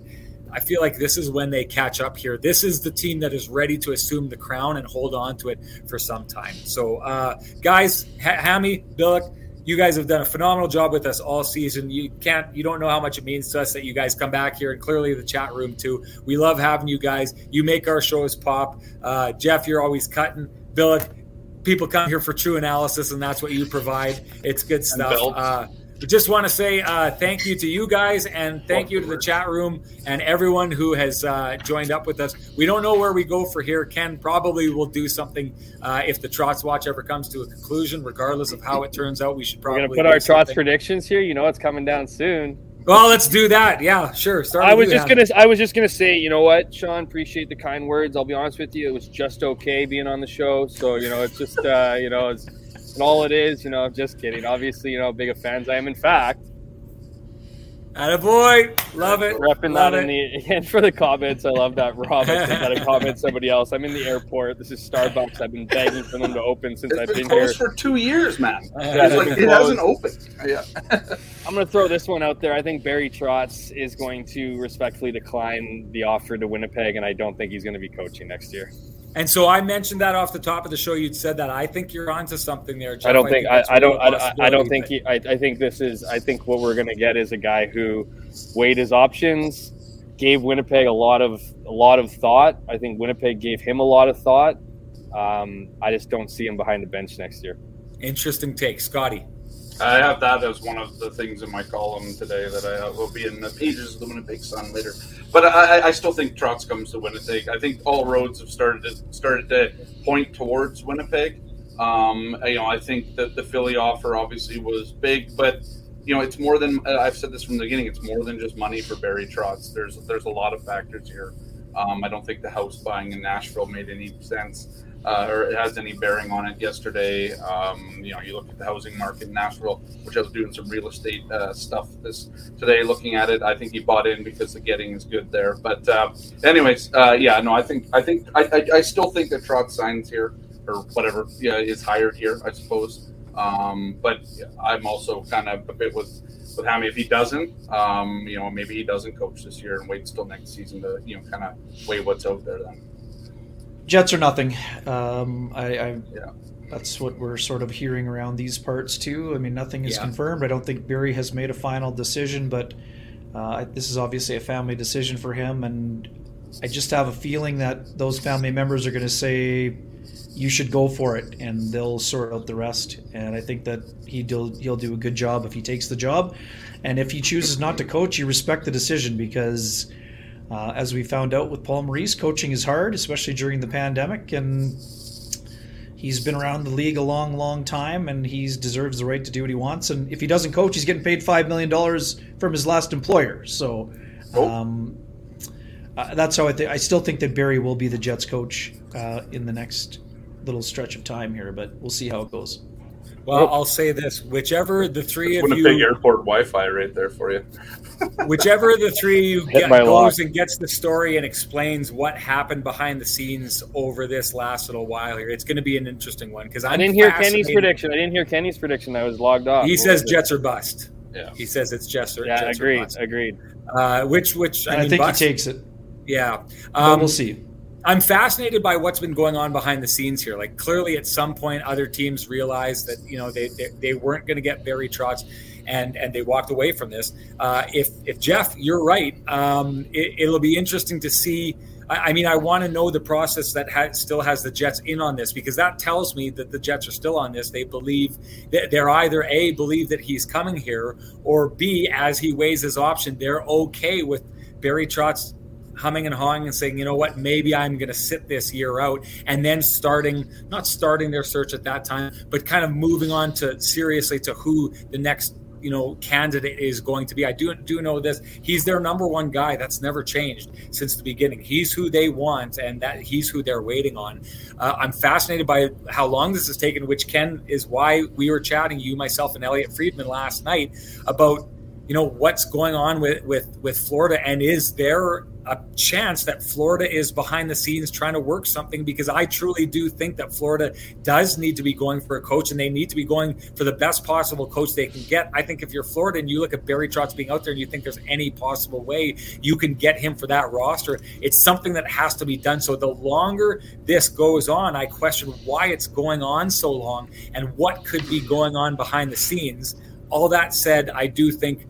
[SPEAKER 1] I feel like this is when they catch up here. This is the team that is ready to assume the crown and hold on to it for some time. So, uh, guys, ha- Hammy, Billeck, you guys have done a phenomenal job with us all season. You can't, you don't know how much it means to us that you guys come back here, and clearly the chat room too. We love having you guys. You make our shows pop. Uh, Jeff, you're always cutting. Billeck, people come here for true analysis, and that's what you provide. It's good stuff. Uh, just want to say uh, thank you to you guys and thank you to the chat room and everyone who has uh, joined up with us. We don't know where we go for here. Ken probably will do something uh, if the Trotz Watch ever comes to a conclusion, regardless of how it turns out. We should
[SPEAKER 6] We're
[SPEAKER 1] probably
[SPEAKER 6] gonna put our
[SPEAKER 1] Trotz
[SPEAKER 6] predictions here. You know it's coming down soon.
[SPEAKER 1] Well, let's do that. Yeah, sure. Start
[SPEAKER 6] I was just gonna I was just gonna say, you know what, Sean, appreciate the kind words. I'll be honest with you, it was just okay being on the show. So, you know, it's just uh, you know, it's And all it is, you know, I'm just kidding. Obviously, you know, how big of fans I am. In fact, At a
[SPEAKER 1] boy, love it.
[SPEAKER 6] repping
[SPEAKER 1] Love
[SPEAKER 6] that in the and for the comments. I love that Rob. I think that I comment somebody else. I'm in the airport. This is Starbucks. I've been begging for them to open since
[SPEAKER 5] It's
[SPEAKER 6] I've
[SPEAKER 5] been
[SPEAKER 6] been here.
[SPEAKER 5] for two years, man.
[SPEAKER 6] Yeah, they've
[SPEAKER 5] like
[SPEAKER 6] been
[SPEAKER 5] it hasn't
[SPEAKER 6] closed.
[SPEAKER 5] opened. Yeah.
[SPEAKER 6] I'm going to throw this one out there. I think Barry Trotz is going to respectfully decline the offer to Winnipeg, and I don't think he's going to be coaching next year.
[SPEAKER 1] And so I mentioned that off the top of the show. You'd said that. I think you're onto something there. Jeff.
[SPEAKER 6] I don't think I,
[SPEAKER 1] that's
[SPEAKER 6] I don't I, I don't think he, I, I think this is I think what we're going to get is a guy who weighed his options, gave Winnipeg a lot of a lot of thought. I think Winnipeg gave him a lot of thought. Um, I just don't see him behind the bench next year.
[SPEAKER 1] Interesting take, Scotty.
[SPEAKER 5] I have that as one of the things in my column today that I will be in the pages of the Winnipeg Sun later. But I, I still think Trotz comes to Winnipeg. I think all roads have started to, started to point towards Winnipeg. Um, you know, I think that the Philly offer obviously was big, but you know, it's more than I've said this from the beginning. It's more than just money for Barry Trotz. There's there's a lot of factors here. Um, I don't think the house buying in Nashville made any sense uh, or it has any bearing on it yesterday. Um, you know, you look at the housing market in Nashville, which I was doing some real estate uh, stuff this today, looking at it. I think he bought in because the getting is good there. But uh, anyways, uh, yeah, no, I think I think I, I, I still think that Trotz signs here or whatever, yeah, is hired here, I suppose. Um, but I'm also kind of a bit with with Hammy. If he doesn't, um, you know, maybe he doesn't coach this year and waits till next season to you know kind of weigh what's out there then.
[SPEAKER 2] Jets are nothing. Um, I, I
[SPEAKER 5] Yeah.
[SPEAKER 2] that's what we're sort of hearing around these parts too. I mean, nothing is
[SPEAKER 1] Yeah.
[SPEAKER 2] confirmed. I don't think Barry has made a final decision, but uh, this is obviously a family decision for him, and I just have a feeling that those family members are going to say you should go for it, and they'll sort out the rest. And I think that he will he'll do a good job if he takes the job, and if he chooses not to coach, you respect the decision because. Uh, as we found out with Paul Maurice, coaching is hard, especially during the pandemic, and he's been around the league a long, long time, and he deserves the right to do what he wants. And if he doesn't coach, he's getting paid five million dollars from his last employer. So
[SPEAKER 5] Oh.
[SPEAKER 2] um, uh, that's how I think. I still think that Barry will be the Jets coach uh, in the next little stretch of time here, but we'll see how it goes.
[SPEAKER 1] Well, I'll say this: whichever the three of
[SPEAKER 5] Winnipeg
[SPEAKER 1] you,
[SPEAKER 5] Airport Wi-Fi right there for you.
[SPEAKER 1] whichever of the three of you get, goes
[SPEAKER 6] lock.
[SPEAKER 1] and gets the story and explains what happened behind the scenes over this last little while here, it's going to be an interesting one because
[SPEAKER 6] I didn't hear Kenny's prediction. I didn't hear Kenny's prediction. I was logged off.
[SPEAKER 1] He
[SPEAKER 6] What
[SPEAKER 1] says
[SPEAKER 6] was it?
[SPEAKER 1] Jets are bust.
[SPEAKER 5] Yeah.
[SPEAKER 1] He says it's Jets or
[SPEAKER 6] Yeah,
[SPEAKER 1] Jets or
[SPEAKER 6] agreed.
[SPEAKER 1] bust.
[SPEAKER 6] Agreed.
[SPEAKER 1] Uh, which, which I,
[SPEAKER 2] And I,
[SPEAKER 1] mean,
[SPEAKER 2] think
[SPEAKER 1] bust,
[SPEAKER 2] he takes it.
[SPEAKER 1] Yeah, um,
[SPEAKER 2] we'll see.
[SPEAKER 1] I'm fascinated by what's been going on behind the scenes here. Like clearly, at some point, other teams realized that you know they they, they weren't going to get Barry Trotz, and and they walked away from this. Uh, if if Jeff, you're right, um, it, it'll be interesting to see. I, I mean, I want to know the process that ha- still has the Jets in on this because that tells me that the Jets are still on this. They believe that they're either a believe that he's coming here, or b as he weighs his option, they're okay with Barry Trotz humming and hawing and saying, you know what, maybe I'm going to sit this year out, and then starting not starting their search at that time, but kind of moving on to seriously to who the next you know candidate is going to be. I do do know this. He's their number one guy. That's never changed since the beginning. He's who they want, and that he's who they're waiting on. Uh, I'm fascinated by how long this has taken, which Ken is why we were chatting you, myself, and Elliot Friedman last night about you know what's going on with with with Florida and is there a chance that Florida is behind the scenes trying to work something because I truly do think that Florida does need to be going for a coach and they need to be going for the best possible coach they can get. I think if you're Florida and you look at Barry Trotz being out there and you think there's any possible way you can get him for that roster, it's something that has to be done. So the longer this goes on, I question why it's going on so long and what could be going on behind the scenes. All that said, I do think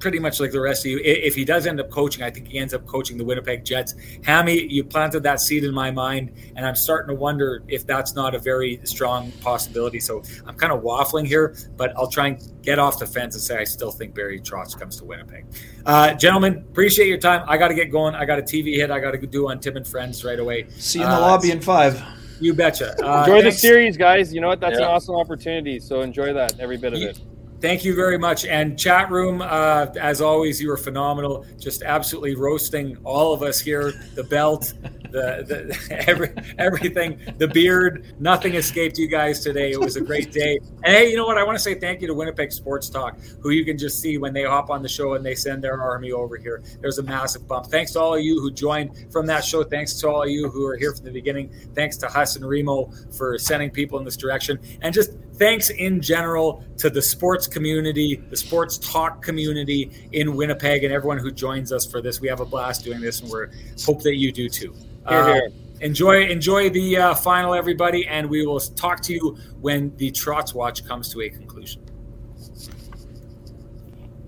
[SPEAKER 1] pretty much like the rest of you. If he does end up coaching, I think he ends up coaching the Winnipeg Jets. Hammy, you planted that seed in my mind, and I'm starting to wonder if that's not a very strong possibility. So I'm kind of waffling here, but I'll try and get off the fence and say I still think Barry Trotz comes to Winnipeg. Uh, gentlemen, appreciate your time. I got to get going. I got a TV hit. I got to do on Tim and Friends right away.
[SPEAKER 2] See you in the
[SPEAKER 1] Uh,
[SPEAKER 2] lobby in five.
[SPEAKER 1] You betcha. Uh,
[SPEAKER 6] Enjoy the series, guys. You know what? That's an awesome opportunity. So enjoy that, every bit of
[SPEAKER 1] Ye-
[SPEAKER 6] it.
[SPEAKER 1] Thank you very much. And chat room, uh, as always, you were phenomenal. Just absolutely roasting all of us here. The belt, the, the every, everything, the beard, nothing escaped you guys today. It was a great day. And hey, you know what? I want to say thank you to Winnipeg Sports Talk, who you can just see when they hop on the show and they send their army over here. There's a massive bump. Thanks to all of you who joined from that show. Thanks to all of you who are here from the beginning. Thanks to Huss and Remo for sending people in this direction. And just thanks in general to the sports community, the sports talk community in Winnipeg, and everyone who joins us for this. We have a blast doing this, and we hope that you do too.
[SPEAKER 6] Here, here.
[SPEAKER 1] Uh, enjoy enjoy the uh, final, everybody, and we will talk to you when the Trotz Watch comes to a conclusion.